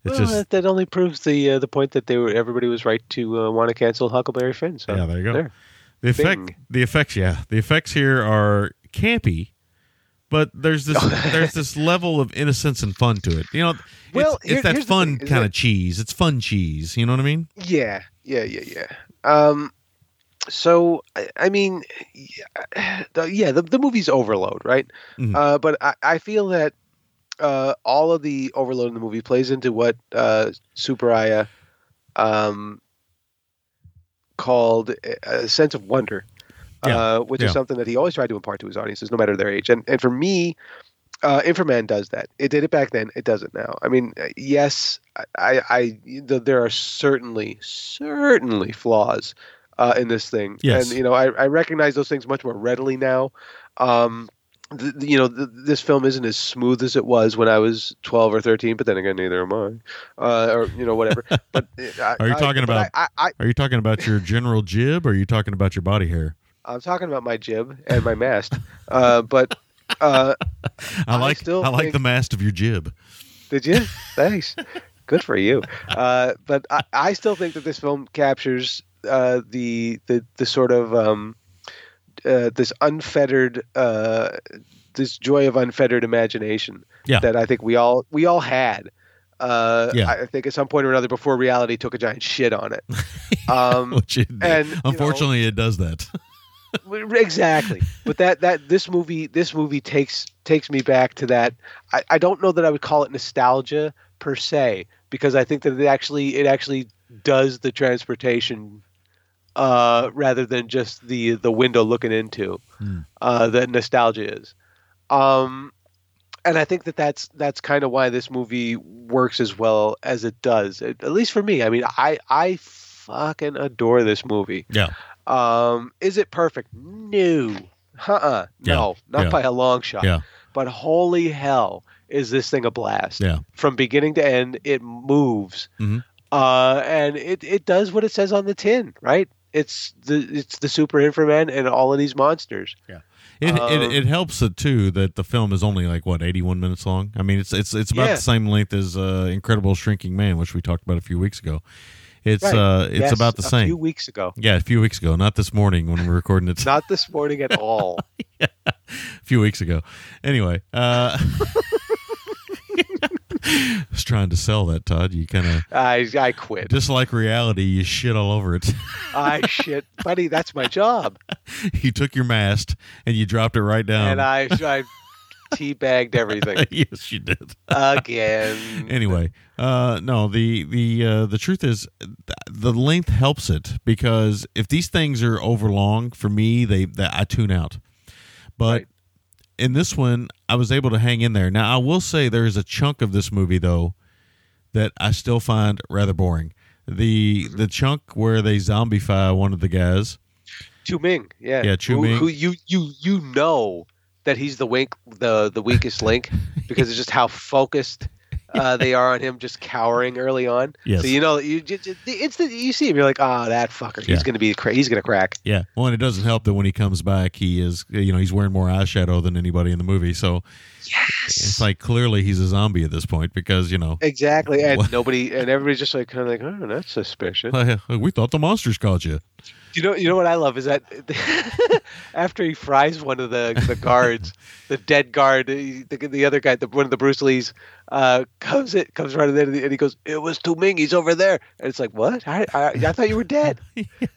It's Well, just that, that only proves the uh, the point that they were everybody was right to uh, want to cancel Huckleberry Finn. So Yeah, there you go. There. The effect, Bing. the effects, yeah, the effects here are campy, but there's this there's this level of innocence and fun to it. You know, it's, Well, it's here- that fun kind of cheese. It's fun cheese. You know what I mean? Yeah, yeah, yeah, yeah. Um, so I, I mean, yeah, the, yeah, the, the movie's overload, right? Mhm. Uh, but I, I feel that uh, all of the overload in the movie plays into what uh, Tsuburaya um, called a, a sense of wonder, Yeah, uh, which yeah. is something that he always tried to impart to his audiences, no matter their age. And and for me, uh, Inframan does that. It did it back then. It does it now. I mean, uh, yes, I, I, the, there are certainly, certainly flaws uh, in this thing. Yes. And you know, I, I recognize those things much more readily now. Um, th- you know, th- this film isn't as smooth as it was when I was twelve or thirteen. But then again, neither am I. Uh, or you know, whatever. But uh, Are you talking but about- I, I, Are you talking about your general jib, or are you talking about your body hair? I'm talking about my jib and my mast. Uh, but uh, I I like still I like think- the mast of your jib. Did you? Thanks. Good for you. Uh, but I, I still think that this film captures uh, the the the sort of um, uh, this unfettered uh, this joy of unfettered imagination Yeah. that I think we all we all had. Uh, Yeah. I think at some point or another before reality took a giant shit on it. Um, Which it, and, you know- unfortunately, it does that. exactly but that that this movie this movie takes takes me back to that I, I don't know that i would call it nostalgia per se because i think that it actually it actually does the transportation uh rather than just the the window looking into Hmm. uh that nostalgia is um and i think that that's that's kind of why this movie works as well as it does at, at least for me i mean i i fucking adore this movie yeah, um, is it perfect? No. Uh-uh. No, Yeah, not yeah. by a long shot. yeah, But holy hell, is this thing a blast? yeah. From beginning to end, it moves. Mhm. Uh, and it, it does what it says on the tin, right? It's the it's the super inframan and all of these monsters. It, Um, it it helps it too that the film is only like what eighty one minutes long. I mean, it's it's it's about Yeah. the same length as uh, Incredible Shrinking Man, which we talked about a few weeks ago. It's Right. uh it's Yes, about the same. a few weeks ago. yeah, a few weeks ago, not this morning when we're recording it. Not this morning at all. yeah, a few weeks ago. Anyway, uh, I was trying to sell that, Todd. You kind of I I quit. just like reality, you shit all over it. I shit, buddy. That's my job. you took your mast and you dropped it right down. and I I teabagged everything yes, you did. again. anyway, uh, no the the uh, the truth is the length helps it because if these things are overlong for me, they, they I tune out. But Right. In this one, I was able to hang in there. Now I will say there is a chunk of this movie though that I still find rather boring. The mm-hmm. the chunk where they zombify one of the guys. Chu Ming, yeah, Yeah, Chu who, Ming. Who you you you know that he's the wink the the weakest link because it's just how focused uh, they are on him, just cowering early on. Yes. So you know you just, the instant you see him, you're like, oh, that fucker, he's gonna be cra- he's gonna crack. Yeah. Well, and it doesn't help that when he comes back, he is you know he's wearing more eyeshadow than anybody in the movie. So Yes. it's like clearly he's a zombie at this point because you know Exactly, and What? nobody, and everybody's just like kind of like, oh, that's suspicious. we thought the monsters caught you. You know, you know what I love is that after he fries one of the the guards, the dead guard, the, the other guy, the, one of the Bruce Lees, uh, comes it comes running in there and he goes, "It was Tu Ming. He's over there." And it's like, "What? I I, I thought you were dead."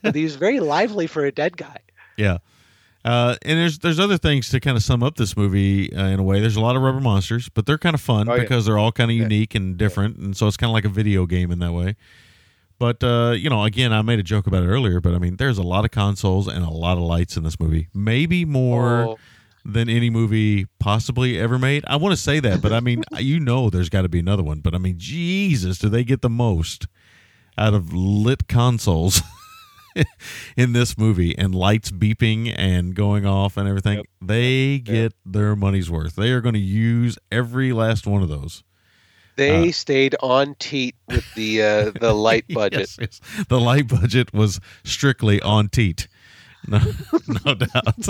But he was very lively for a dead guy. Yeah. Uh, and there's there's other things to kind of sum up this movie uh, in a way. There's a lot of rubber monsters, but they're kind of fun Oh, yeah. because they're all kind of unique and different, and so it's kind of like a video game in that way. But uh, you know, again, I made a joke about it earlier, but I mean, there's a lot of consoles and a lot of lights in this movie, maybe more Oh. than any movie possibly ever made. I want to say that, but I mean, you know, there's got to be another one. But I mean, Jesus, do they get the most out of lit consoles? in this movie and lights beeping and going off and everything Yep. they get their money's worth they are going to use every last one of those They Uh, stayed on teat with the uh, the light budget. Yes, yes. the light budget was strictly on teat no, no doubt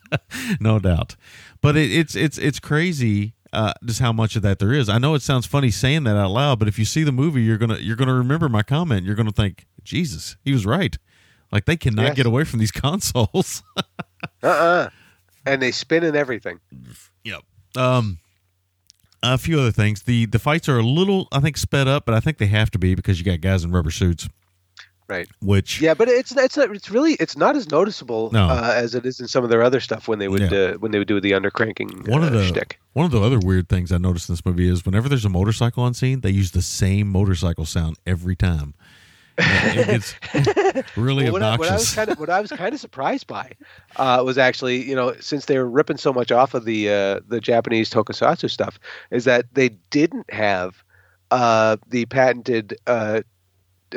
no doubt but it, it's it's it's crazy uh, just how much of that there is i know it sounds funny saying that out loud but if you see the movie you're gonna you're gonna remember my comment you're gonna think jesus he was right like they cannot Yes. get away from these consoles Uh-uh. And they spin and everything. Yep. Um, a few other things. The the fights are a little, I think, sped up, but I think they have to be because you got guys in rubber suits. Right. Which Yeah, but it's it's not, it's really it's not as noticeable No. uh, as it is in some of their other stuff when they would Yeah. uh, when they would do the undercranking one uh, of the shtick. one of the other weird things I noticed in this movie is whenever there's a motorcycle on scene, they use the same motorcycle sound every time. And it gets really Well, what, I, what I was obnoxious. kind of what I was kind of surprised by uh, was actually you know since they were ripping so much off of the uh, the Japanese tokusatsu stuff is that they didn't have uh, the patented uh,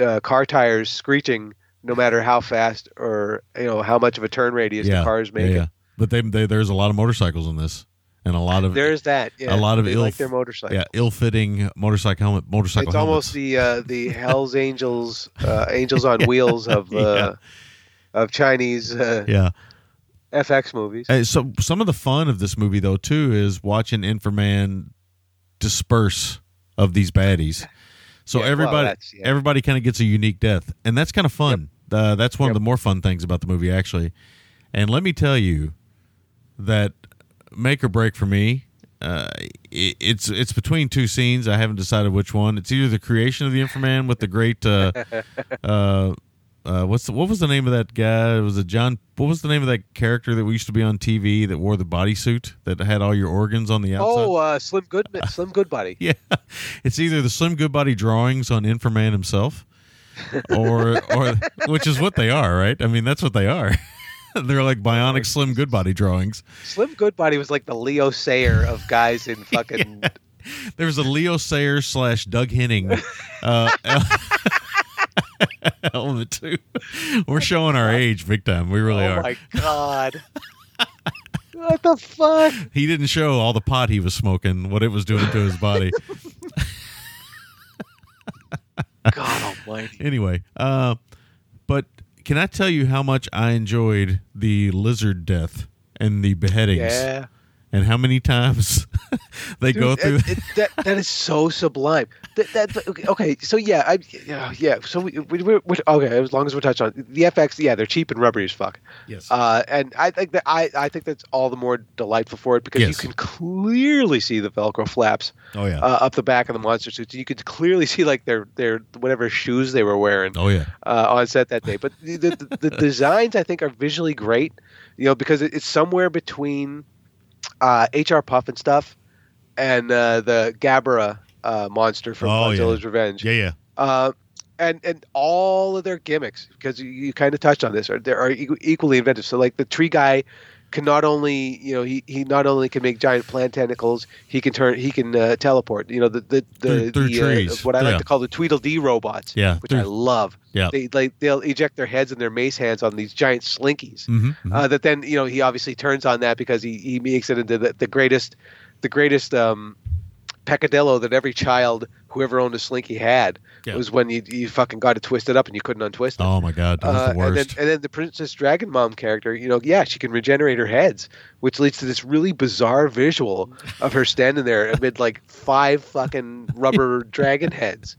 uh, car tires screeching no matter how fast or you know how much of a turn radius the cars make. yeah, yeah. But they, they there's a lot of motorcycles in this, and a lot of There's that. Yeah, a lot of they ill like their motorcycle. yeah ill-fitting motorcycle helmet motorcycle It's helmets. almost the uh, the Hell's Angels uh, Angels on Wheels of uh, of Chinese uh, yeah. FX movies. Hey, so some of the fun of this movie though too is watching Inframan disperse of these baddies. So Yeah, everybody that's- yeah. everybody kind of gets a unique death, and that's kind of fun. Uh, that's one of the more fun things about the movie actually. And let me tell you that make or break for me. Uh, it, it's it's between two scenes. I haven't decided which one. It's either the creation of the Inframan with the great uh, uh, uh, what's the, what was the name of that guy? It was a John. What was the name of that character that we used to be on TV that wore the bodysuit that had all your organs on the outside? Oh, uh, Slim Good Slim Goodbody. yeah, it's either the Slim Goodbody drawings on Inframan himself, or or which is what they are, right? I mean, that's what they are. They're like bionic Slim Goodbody drawings. Slim Goodbody was like the Leo Sayer of guys in fucking. There was a Leo Sayer slash Doug Henning uh, element too. We're showing our age big time. We really oh are. Oh my god! what the fuck? he didn't show all the pot he was smoking, what it was doing to his body. God Almighty! anyway, uh, but can I tell you how much I enjoyed the lizard death and the beheadings, Yeah, and how many times they Dude, go through? it- it- that that is so sublime. That, that okay, so yeah, I yeah, yeah so we, we, we, we okay as long as we're touched on the FX, yeah, they're cheap and rubbery as fuck. yes. Uh, and I think that I, I think that's all the more delightful for it because Yes. you can clearly see the Velcro flaps oh yeah. uh, up the back of the monster suits. You could clearly see like their their whatever shoes they were wearing oh yeah. uh, on set that day. But the, the, the designs I think are visually great, you know, because it, it's somewhere between uh, HR Pufnstuf and uh, the Gabara uh, monster from Oh, yeah. Godzilla's Revenge. Yeah, yeah. Uh, and and all of their gimmicks because you, you kind of touched on this are they are equally inventive. So like the tree guy can not only you know he, he not only can make giant plant tentacles, he can turn he can uh, teleport. You know the the the, Through- through the, trees. what I like Yeah. to call the Tweedledee robots. Yeah, which I love. Yeah. they like they'll eject their heads and their mace hands on these giant slinkies. Mhm, Uh, that then you know he obviously turns on that because he he makes it into the, the greatest the greatest um, peccadillo that every child who ever owned a slinky had Yeah. was when you you fucking got it twisted up and you couldn't untwist it. Oh my god, that was Uh, the and then, and then the Princess Dragon Mom character, you know, yeah, she can regenerate her heads, which leads to this really bizarre visual of her standing there amid like five fucking rubber dragon heads.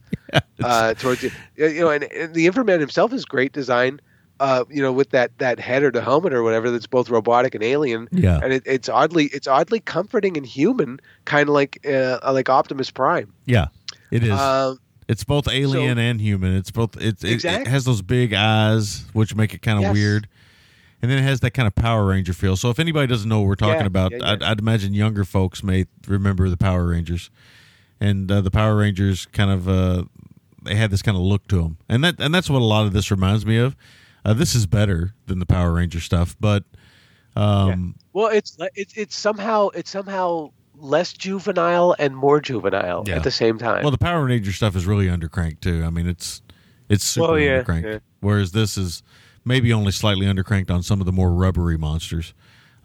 uh, towards you, you know, and, and the Inframan himself is great design. Uh, you know, with that that head or the helmet or whatever that's both robotic and alien. Yeah. and it, it's oddly it's oddly comforting and human, kind of like uh, like Optimus Prime. yeah, it is. Um, it's both alien so- and human. It's both. It, it, it has those big eyes, which make it kind of Yes. weird, and then it has that kind of Power Ranger feel. So if anybody doesn't know what we're talking Yeah, about, yeah, yeah. I'd, I'd imagine younger folks may remember the Power Rangers, and uh, the Power Rangers kind of uh, they had this kind of look to them, and that and that's what a lot of this reminds me of. Uh, this is better than the Power Ranger stuff, but um, Well, it's it's it's somehow it's somehow less juvenile and more juvenile Yeah. at the same time. Well, the Power Ranger stuff is really undercranked too. I mean, it's it's super Well, yeah, undercranked. yeah. Whereas this is maybe only slightly undercranked on some of the more rubbery monsters,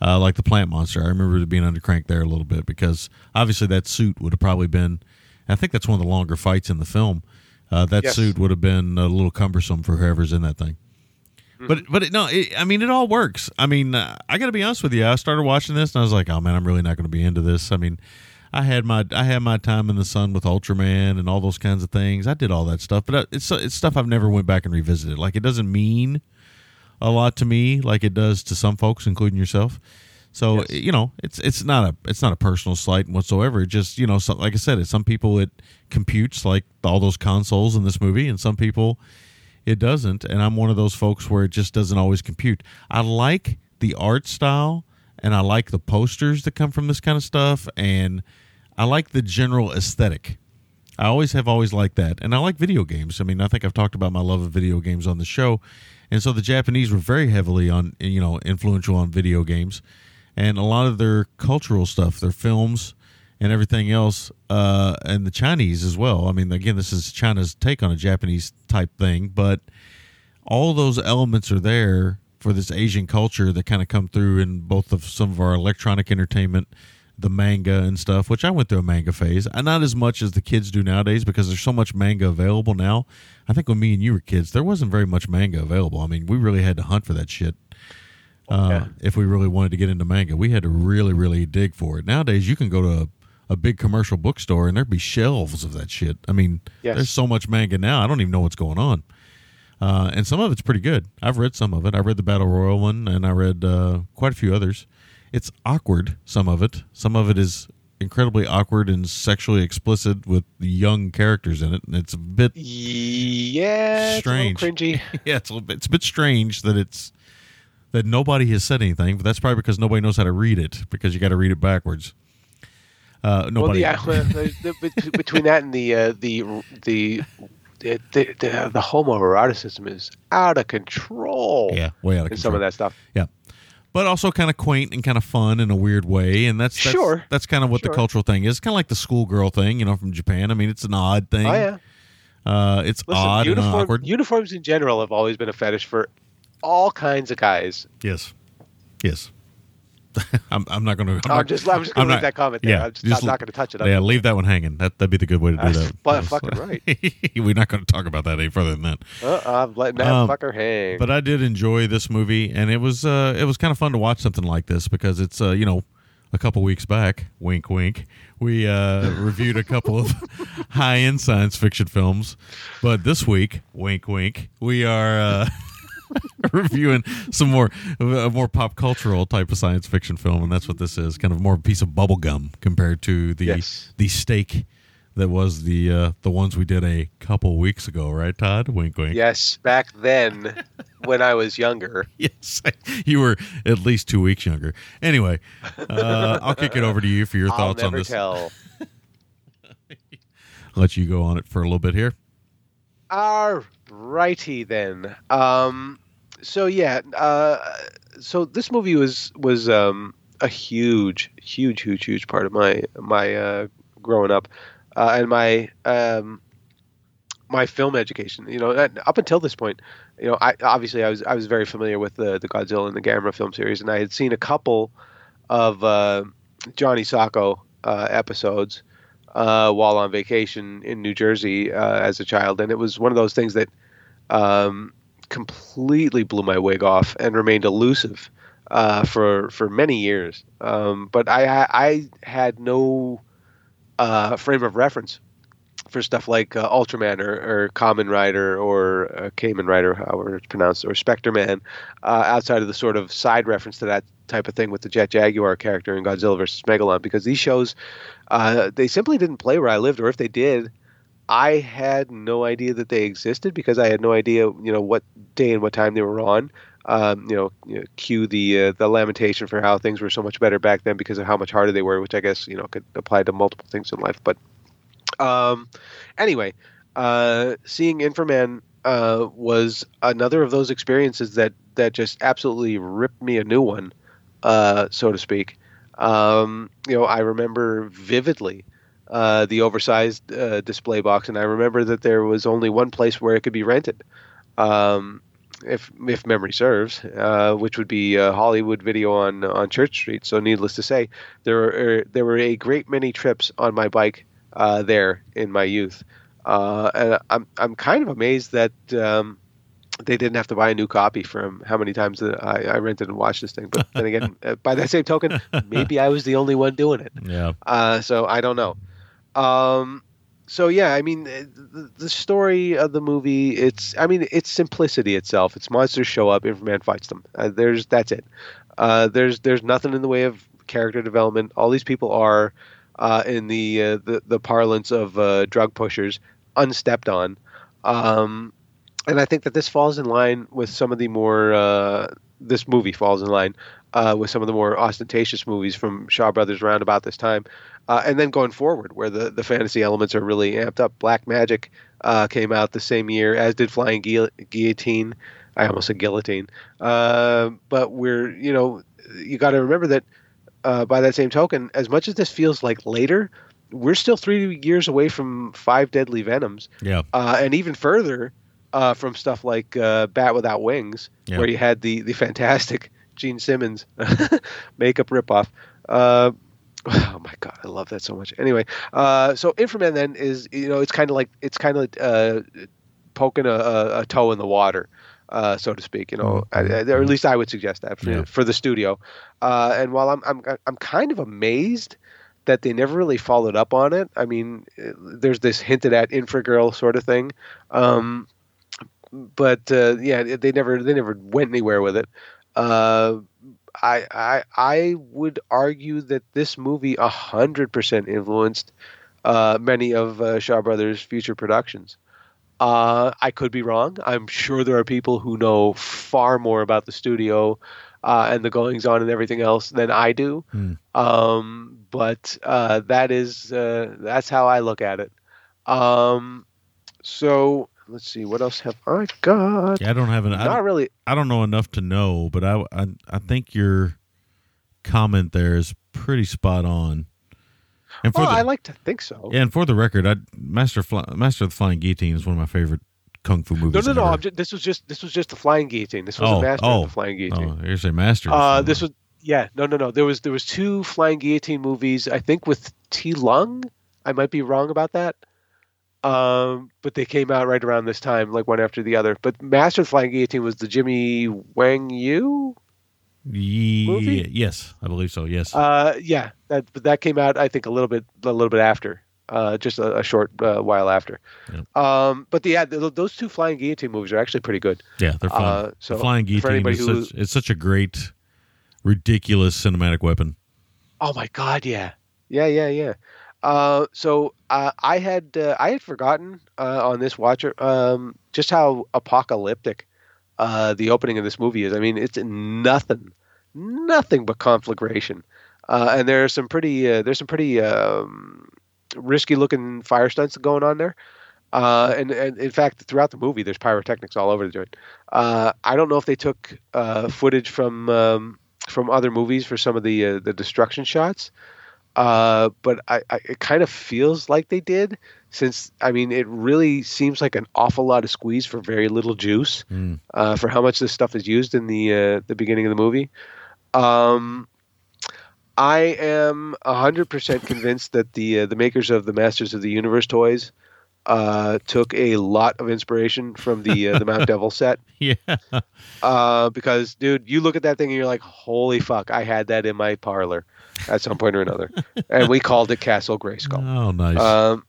uh, like the plant monster. I remember it being undercranked there a little bit because obviously that suit would have probably been. I think that's one of the longer fights in the film. Uh, that Yes. suit would have been a little cumbersome for whoever's in that thing. Mm-hmm. But but it, no, it, I mean it all works. I mean uh, I got to be honest with you. I started watching this and I was like, oh man, I'm really not going to be into this. I mean, I had my I had my time in the sun with Ultraman and all those kinds of things. I did all that stuff, but uh, it's it's stuff I've never went back and revisited. Like it doesn't mean a lot to me, like it does to some folks, including yourself. So Yes. you know, it's it's not a it's not a personal slight whatsoever. It just you know, so, like I said, it's some people it computes like all those consoles in this movie, and some people it doesn't. And I'm one of those folks where it just doesn't always compute. I like the art style, and I like the posters that come from this kind of stuff, and I like the general aesthetic. I always have always liked that, and I like video games. I mean, I think I've talked about my love of video games on the show, and so the Japanese were very heavily on you know influential on video games, and a lot of their cultural stuff, their films, and everything else, uh, and the Chinese as well. I mean, again, this is China's take on a Japanese type thing, but all those elements are there for this Asian culture that kind of come through in both of some of our electronic entertainment, the manga and stuff, which I went through a manga phase. Uh, Not as much as the kids do nowadays because there's so much manga available now. I think when me and you were kids, there wasn't very much manga available. I mean, we really had to hunt for that shit. Uh, Yeah. If we really wanted to get into manga, we had to really, really dig for it. Nowadays, you can go to a, big commercial bookstore and there'd be shelves of that shit. I mean, Yes. there's so much manga now. I don't even know what's going on. Uh, and some of it's pretty good. I've read some of it. I read the Battle Royale one, and I read uh, quite a few others. It's awkward. Some of it. Some of it is incredibly awkward and sexually explicit with young characters in it, and it's a bit yeah, Strange. It's cringy. yeah, it's a, bit, it's a bit strange that it's that nobody has said anything, but that's probably because nobody knows how to read it because you got to read it backwards. Uh, Well, nobody. well, the- the- bet- between that and the uh, the the the, the, the, the homoeroticism is out of control. yeah, way out of in control. some of that stuff. Yeah. But also kind of quaint and kind of fun in a weird way, and that's, that's Sure. That's kind of what the cultural thing is. Kind of like the schoolgirl thing, you know, from Japan. I mean, it's an odd thing. Oh yeah. Uh, it's Listen, odd and awkward. uniforms in general have always been a fetish for all kinds of guys. yes, yes. I'm, I'm not going to. I'm just I'm just gonna leave that comment there. I'm just, not, not going to touch it. Yeah, leave that one hanging. That that'd be the good way to do that. Yes. fucking right. We're not going to talk about that any further than that. Uh, I'm letting that Um, fucker hang. But I did enjoy this movie, and it was uh, it was kind of fun to watch something like this because it's uh, you know a couple weeks back, wink wink, we uh, reviewed a couple of high end science fiction films, but this week, wink wink, we are. Uh, reviewing some more a more pop cultural type of science fiction film and that's what this is kind of more a piece of bubble gum compared to the Yes. the steak that was the uh, the ones we did a couple weeks ago right Todd wink wink yes, back then when I was younger. Yes, you were at least two weeks younger. Anyway, uh, I'll kick it over to you for your thoughts on this. tell. Let you go on it for a little bit here. All righty then. Um, so yeah, uh, so this movie was was um, a huge, huge, huge, huge part of my my uh, growing up, uh, and my um, my film education. You know, up until this point, you know, I obviously I was I was very familiar with the the Godzilla and the Gamera film series, and I had seen a couple of uh, Johnny Sokko uh, episodes uh, while on vacation in New Jersey uh, as a child, and it was one of those things that um, completely blew my wig off and remained elusive uh, for for many years. Um, but I I had no uh, frame of reference for stuff like uh, Ultraman or, or Kamen Rider or uh, Kamen Rider, however it's pronounced, or Spectre Man, uh, outside of the sort of side reference to that type of thing with the Jet Jaguar character in Godzilla vs. Megalon, because these shows, uh, they simply didn't play where I lived, or if they did, I had no idea that they existed because I had no idea, you know, what day and what time they were on. Um, you know, you know, cue the uh, the lamentation for how things were so much better back then because of how much harder they were, which I guess you know could apply to multiple things in life. But um, anyway, uh, seeing Inframan uh, was another of those experiences that that just absolutely ripped me a new one, uh, so to speak. Um, you know, I remember vividly uh, the oversized uh, display box, and I remember that there was only one place where it could be rented. Um, if if memory serves, uh, which would be uh, Hollywood Video on on Church Street. So, needless to say, there were er, there were a great many trips on my bike uh, there in my youth, uh, and I'm I'm kind of amazed that um, they didn't have to buy a new copy from how many times I, I rented and watched this thing. But then again, by that same token, maybe I was the only one doing it. Yeah. Uh, so I don't know. Um, so yeah, I mean, the, the story of the movie, it's, I mean, it's simplicity itself. It's monsters show up, Inframan fights them. Uh, there's, that's it. Uh, there's, there's nothing in the way of character development. All these people are, uh, in the, uh, the, the parlance of uh, drug pushers, unstepped on. Um, and I think that this falls in line with some of the more, uh, this movie falls in line uh, with some of the more ostentatious movies from Shaw Brothers around about this time, uh, and then going forward, where the, the fantasy elements are really amped up. Black Magic uh, came out the same year, as did Flying Guil- Guillotine. I almost said guillotine, uh, but we're you know you got to remember that uh, by that same token, as much as this feels like later, we're still three years away from Five Deadly Venoms, Yeah. uh, and even further uh, from stuff like uh, Bat Without Wings, Yeah. where you had the the fantastic Gene Simmons makeup ripoff. Oh my god, I love that so much. Anyway, uh, so Inframan then is you know it's kind of like it's kind of uh, poking a, a, toe in the water. Uh, so to speak, you know, I- I- or at least I would suggest that for, Yeah. for the studio. Uh, and while I'm, I'm I'm kind of amazed that they never really followed up on it. I mean, uh, there's this hinted at Infragirl sort of thing, um, but uh, yeah, they never they never went anywhere with it. Uh, I I I would argue that this movie a hundred percent influenced uh, many of uh, Shaw Brothers' future productions. Uh, I could be wrong. I'm sure there are people who know far more about the studio uh, and the goings on and everything else than I do. Hmm. Um, but uh, that is uh, that's how I look at it. Um, so let's see, what else have I got? Yeah, I don't have an. I Not don't, really. I don't know enough to know, but I, I I think your comment there is pretty spot on. And for Well, the, I like to think so. yeah, and for the record, I Master Fly, Master of the Flying Guillotine is one of my favorite kung fu movies. no, no. ever. I'm just, this was just this was just the flying guillotine. This was Oh, a master oh, of the flying guillotine. Oh, here's a master. Uh, this was yeah, no, no, no. There was there was two flying guillotine movies. I think with Ti Lung. I might be wrong about that. Um, but they came out right around this time, like one after the other. But Master of Flying Guillotine was the Jimmy Wang Yu. Ye- movie? Yes, I believe so. Yes. Uh, yeah, that but that came out I think a little bit a little bit after, uh, just a, a short uh, while after. Um, but the, yeah, th- those two Flying Guillotine movies are actually pretty good. yeah, they're fun. uh, so the Flying Guillotine is who- such, it's such a great, ridiculous cinematic weapon. Oh my god, yeah, yeah, yeah, yeah. Uh, so uh, I had uh, I had forgotten uh, on this watcher um, just how apocalyptic uh, the opening of this movie is. I mean, it's nothing, nothing but conflagration, and there are some pretty there's some pretty um, risky looking fire stunts going on there. And, and in fact, throughout the movie, there's pyrotechnics all over the joint. I don't know if they took footage from um, from other movies for some of the the destruction shots, uh, but I, I, it kind of feels like they did. Since I mean, it really seems like an awful lot of squeeze for very little juice Mm. uh, for how much this stuff is used in the uh, the beginning of the movie. Um, I am hundred percent convinced that the uh, the makers of the Masters of the Universe toys uh, took a lot of inspiration from the uh, the Mount Devil set. Yeah. Uh, because dude, you look at that thing and you're like, holy fuck, I had that in my parlor at some point or another, and we called it Castle Grayskull Oh, nice. um,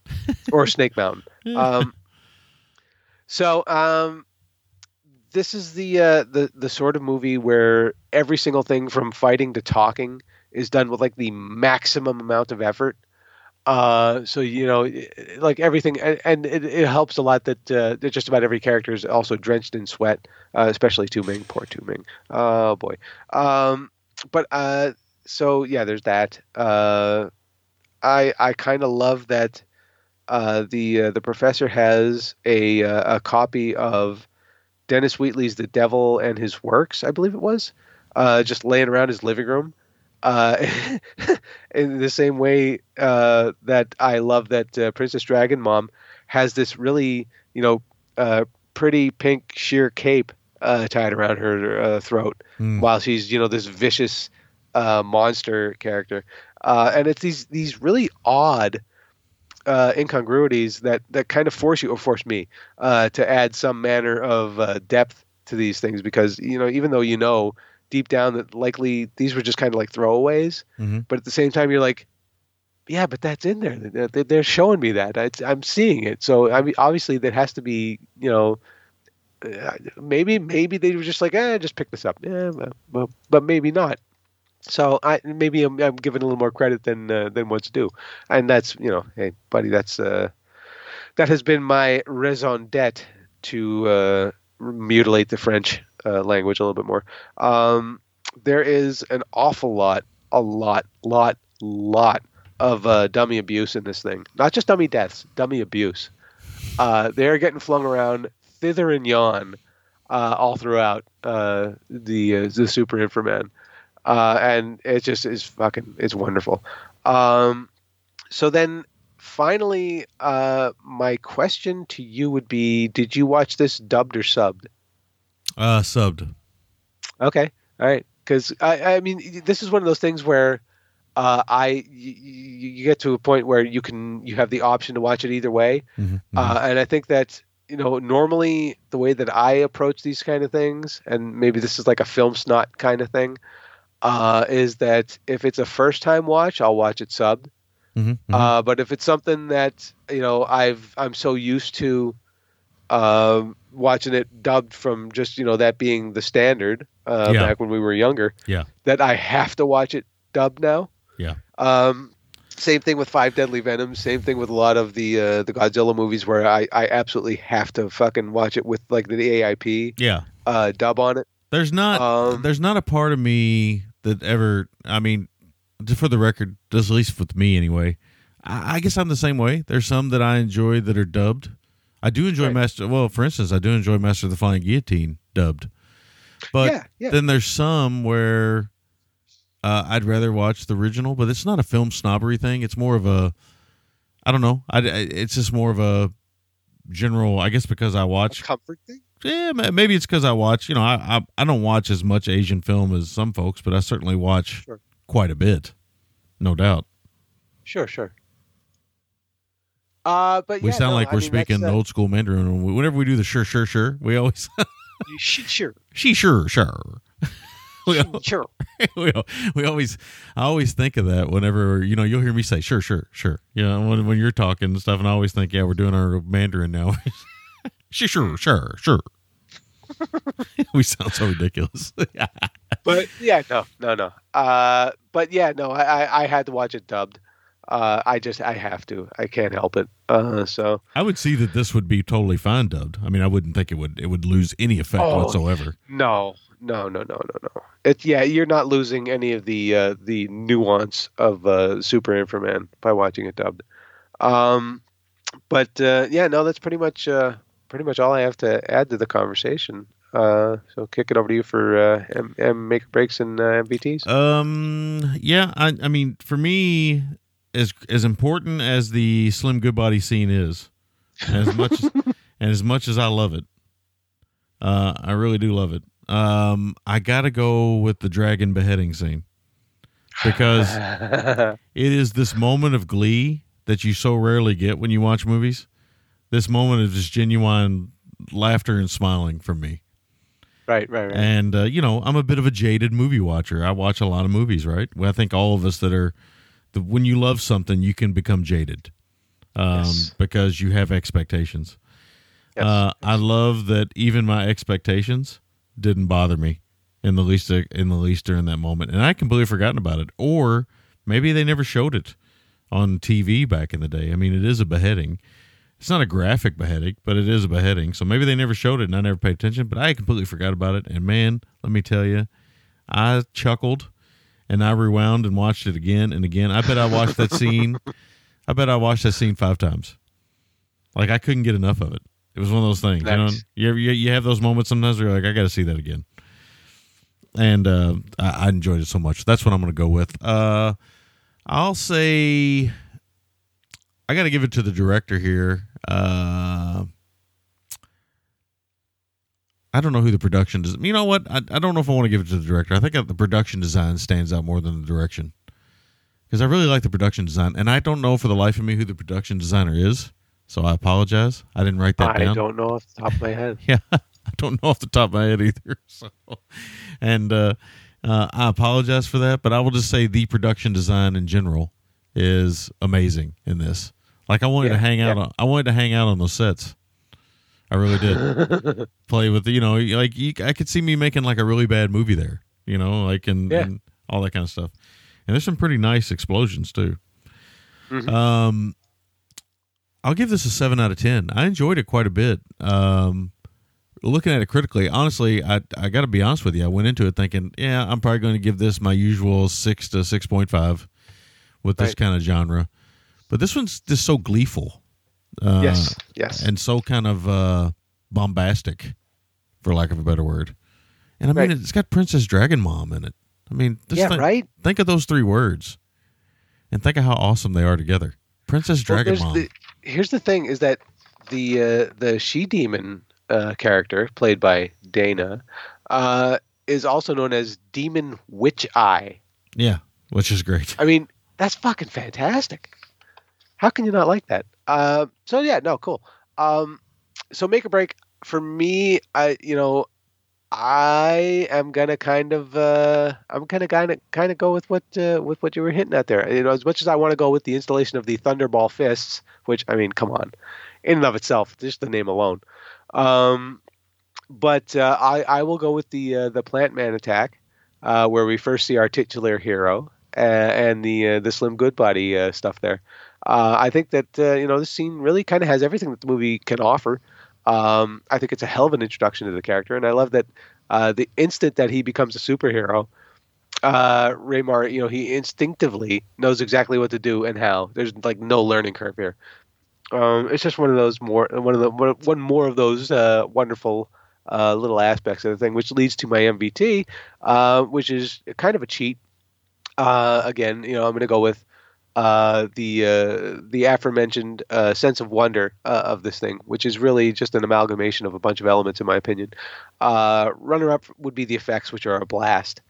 or Snake Mountain. Um, so um, this is the uh, the the sort of movie where every single thing from fighting to talking is done with like the maximum amount of effort. Uh, so you know, like everything, and, and it, it helps a lot that uh, that just about every character is also drenched in sweat, uh, especially Tu Ming. Poor Tu Ming. Oh boy. Um, but uh, so yeah, there's that. Uh, I I kind of love that uh, the uh, the professor has a uh, a copy of Dennis Wheatley's The Devil and His Works, I believe it was, uh, just laying around his living room. Uh, in the same way uh, that I love that uh, Princess Dragon Mom has this really, you know, uh, pretty pink sheer cape uh, tied around her uh, throat Mm. while she's, you know, this vicious uh, monster character. Uh, and it's these these really odd uh, incongruities that that kind of force you or force me uh, to add some manner of uh, depth to these things because you know even though you know deep down that likely these were just kind of like throwaways, Mhm. but at the same time you're like, yeah, but that's in there. They- they- They're showing me that. I'm seeing it. So I mean, obviously that has to be you know. uh, Maybe maybe they were just like, eh, just pick this up. Yeah, but, but maybe not. So I maybe I'm, I'm giving a little more credit than uh, than what's due, and that's you know, hey buddy, that's uh, that has been my raison d'être to uh, mutilate the French uh, language a little bit more. Um, there is an awful lot, a lot, lot, lot of uh, dummy abuse in this thing. Not just dummy deaths, dummy abuse. Uh, they're getting flung around thither and yon uh, all throughout uh, the uh, the Super Inframan and it just is fucking it's wonderful. Um, so then finally, uh, my question to you would be: Did you watch this dubbed or subbed? Uh, subbed. Okay, all right, because I, I mean, this is one of those things where. Uh, I y- y- you get to a point where you can you have the option to watch it either way, Mhm. uh, and I think that you know normally the way that I approach these kind of things, and maybe this is like a film snot kind of thing, uh, is that if it's a first time watch, I'll watch it subbed. Mhm. Mhm. Uh, but if it's something that you know I've I'm so used to um, watching it dubbed from just you know that being the standard uh, Yeah. back when we were younger, Yeah. that I have to watch it dubbed now. Yeah. Um, same thing with Five Deadly Venoms. Same thing with a lot of the uh, the Godzilla movies where I, I absolutely have to fucking watch it with like the AIP yeah. uh, dub on it. There's not Um, there's not a part of me that ever I mean just for the record, at least with me anyway. I, I guess I'm the same way. There's some that I enjoy that are dubbed. I do enjoy Right. Master well, for instance, I do enjoy Master of the Flying Guillotine dubbed. But Yeah, yeah. then there's some where uh, I'd rather watch the original, but it's not a film snobbery thing. It's more of a I don't know. I, it's just more of a general. I guess because I watch Comfort thing. yeah, maybe it's because I watch. You know, I, I I don't watch as much Asian film as some folks, but I certainly watch Sure. quite a bit, no doubt. Sure, sure. Uh, but We yeah, sound no, like we're mean, speaking uh, old school Mandarin. Whenever we do the sure, sure, sure, we always sh- Sure, she sure, sure. we, sure. we, we always, I always think of that whenever you know you'll hear me say sure, sure, sure. You know when when you're talking and stuff, and I always think, yeah, we're doing our Mandarin now. she sure, sure, sure. we sound so ridiculous. But yeah, no, no, no. Uh, but yeah, no. I, I, I had to watch it dubbed. Uh, I just I have to. I can't help it. Uh, so I would see that this would be totally fine dubbed. I mean, I wouldn't think it would it would lose any effect Oh, whatsoever. no, no, no, no, no, no. It's yeah, you're not losing any of the uh, the nuance of uh, Super Inframan by watching it dubbed. Um, but uh, yeah, no, that's pretty much uh, pretty much all I have to add to the conversation. Uh, so kick it over to you for uh, M-, M make breaks and uh, MVTs. Um, yeah, I, I mean, for me, as as important as the Slim Goodbody scene is, as much as, and as much as I love it, uh, I really do love it. Um, I gotta go with the dragon beheading scene because it is this moment of glee that you so rarely get when you watch movies. This moment of just genuine laughter and smiling from me. Right, right, right. And uh, you know, I'm a bit of a jaded movie watcher. I watch a lot of movies, right? Well, I think all of us that are, the, when you love something, you can become jaded um, Yes. because you have expectations. Yes. Uh, I love that even my expectations didn't bother me in the least in the least during that moment, and I completely forgotten about it. Or maybe they never showed it on TV back in the day. I mean, it is a beheading. It's not a graphic beheading, but it is a beheading. So maybe they never showed it, and I never paid attention. But I completely forgot about it. And man, let me tell you, I chuckled, and I rewound and watched it again and again. I bet I watched that scene. I bet I watched that scene five times. Like I couldn't get enough of it. It was one of those things, you know. You, ever, you you have those moments sometimes where you're like, I got to see that again. And uh, I, I enjoyed it so much. That's what I'm going to go with. Uh, I'll say I got to give it to the director here. Uh, I don't know who the production does. You know what? I, I don't know if I want to give it to the director. I think the production design stands out more than the direction because I really like the production design, and I don't know for the life of me who the production designer is. So I apologize. I didn't write that I down. don't know off the top of my head. Yeah, I don't know off the top of my head either. So, and uh, uh, I apologize for that, but I will just say the production design in general is amazing in this. Like I wanted to hang out. yeah. On, I wanted to hang out on those sets. I really did. Play with you know, like you, I could see me making like a really bad movie there. You know, like and, Yeah. and all that kind of stuff. And there's some pretty nice explosions too. Mhm. Um, I'll give this a seven out of ten. I enjoyed it quite a bit. Um, looking at it critically, honestly, I I got to be honest with you. I went into it thinking, yeah, I'm probably going to give this my usual six to six point five with this Right. kind of genre, but this one's just so gleeful. Uh, yes, yes. and so kind of uh, bombastic, for lack of a better word. And I mean, Right. it's got Princess Dragon Mom in it. I mean, just yeah, think, right. think of those three words, and think of how awesome they are together. Princess Dragon there's Mom. the- here's the thing: is that the uh, the she demon uh, character played by Dana uh, is also known as Demon Witch Eye. yeah, which is great. I mean, that's fucking fantastic. How can you not like that? Uh, so yeah, no, cool. Um, so make a break for me. I you know, I am gonna kind of uh, I'm gonna kind of kind of go with what uh, with what you were hitting at there. You know, as much as I want to go with the installation of the Thunderball fists, which I mean, come on, in and of itself, just the name alone. Um, but uh, I I will go with the uh, the Plant Man attack, uh, where we first see our titular hero and the uh, the Slim Goodbody uh, stuff there. Uh, I think that you know this scene really kind of has everything that the movie can offer. Um, I think it's a hell of an introduction to the character, and I love that the instant that he becomes a superhero, uh, Raymar, you know, he instinctively knows exactly what to do and how. There's like no learning curve here. Um, it's just one of those more one of the one, one more of those uh, wonderful uh, little aspects of the thing, which leads to my MVT, uh, which is kind of a cheat. Uh, again, you know, I'm going to go with uh, the uh, the aforementioned uh, sense of wonder uh, of this thing, which is really just an amalgamation of a bunch of elements, in my opinion. Uh, runner up would be the effects, which are a blast,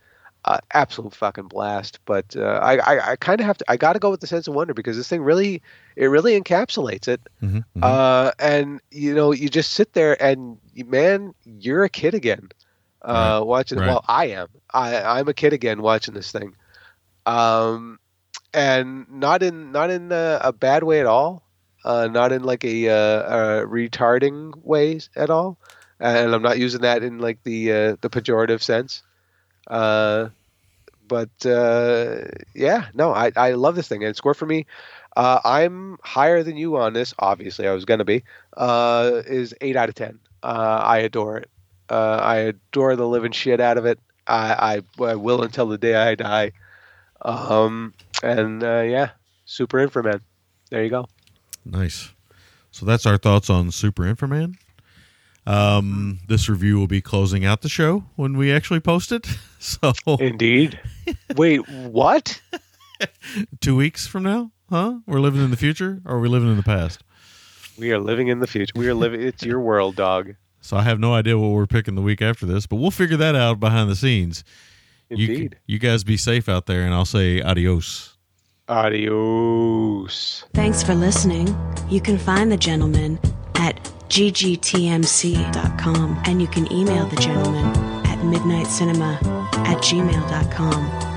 uh, absolute fucking blast. But uh, I, I, I kind of have to, I got to go with the sense of wonder because this thing really, it really encapsulates it. Mhm, mhm. Uh, and you know, you just sit there and man, you're a kid again. Uh, watching. right. Well, I am. I, I'm a kid again watching this thing. Um, and not in not in a, a bad way at all. Uh, not in like a, uh, a retarding ways at all. And I'm not using that in like the uh, the pejorative sense. Uh, but uh, yeah, no, I, I love this thing and score for me. Uh, I'm higher than you on this. Obviously, I was gonna be. Uh, is eight out of ten. Uh, I adore it. Uh, I adore the living shit out of it. I, I, I will until the day I die. Um, and uh, yeah, super Inframan. There you go. Nice. So that's our thoughts on Super Inframan. Um, this review will be closing out the show when we actually post it. So Indeed. Wait, what? two weeks from now, huh? We're living in the future, or are we living in the past? We are living in the future. We are living. It's your world, dog. So I have no idea what we're picking the week after this, but we'll figure that out behind the scenes. You, you guys be safe out there, and I'll say adios. Adios. Thanks for listening. You can find the gentleman at ggtmc.com and you can email the gentleman at midnitecinema at gmail.com.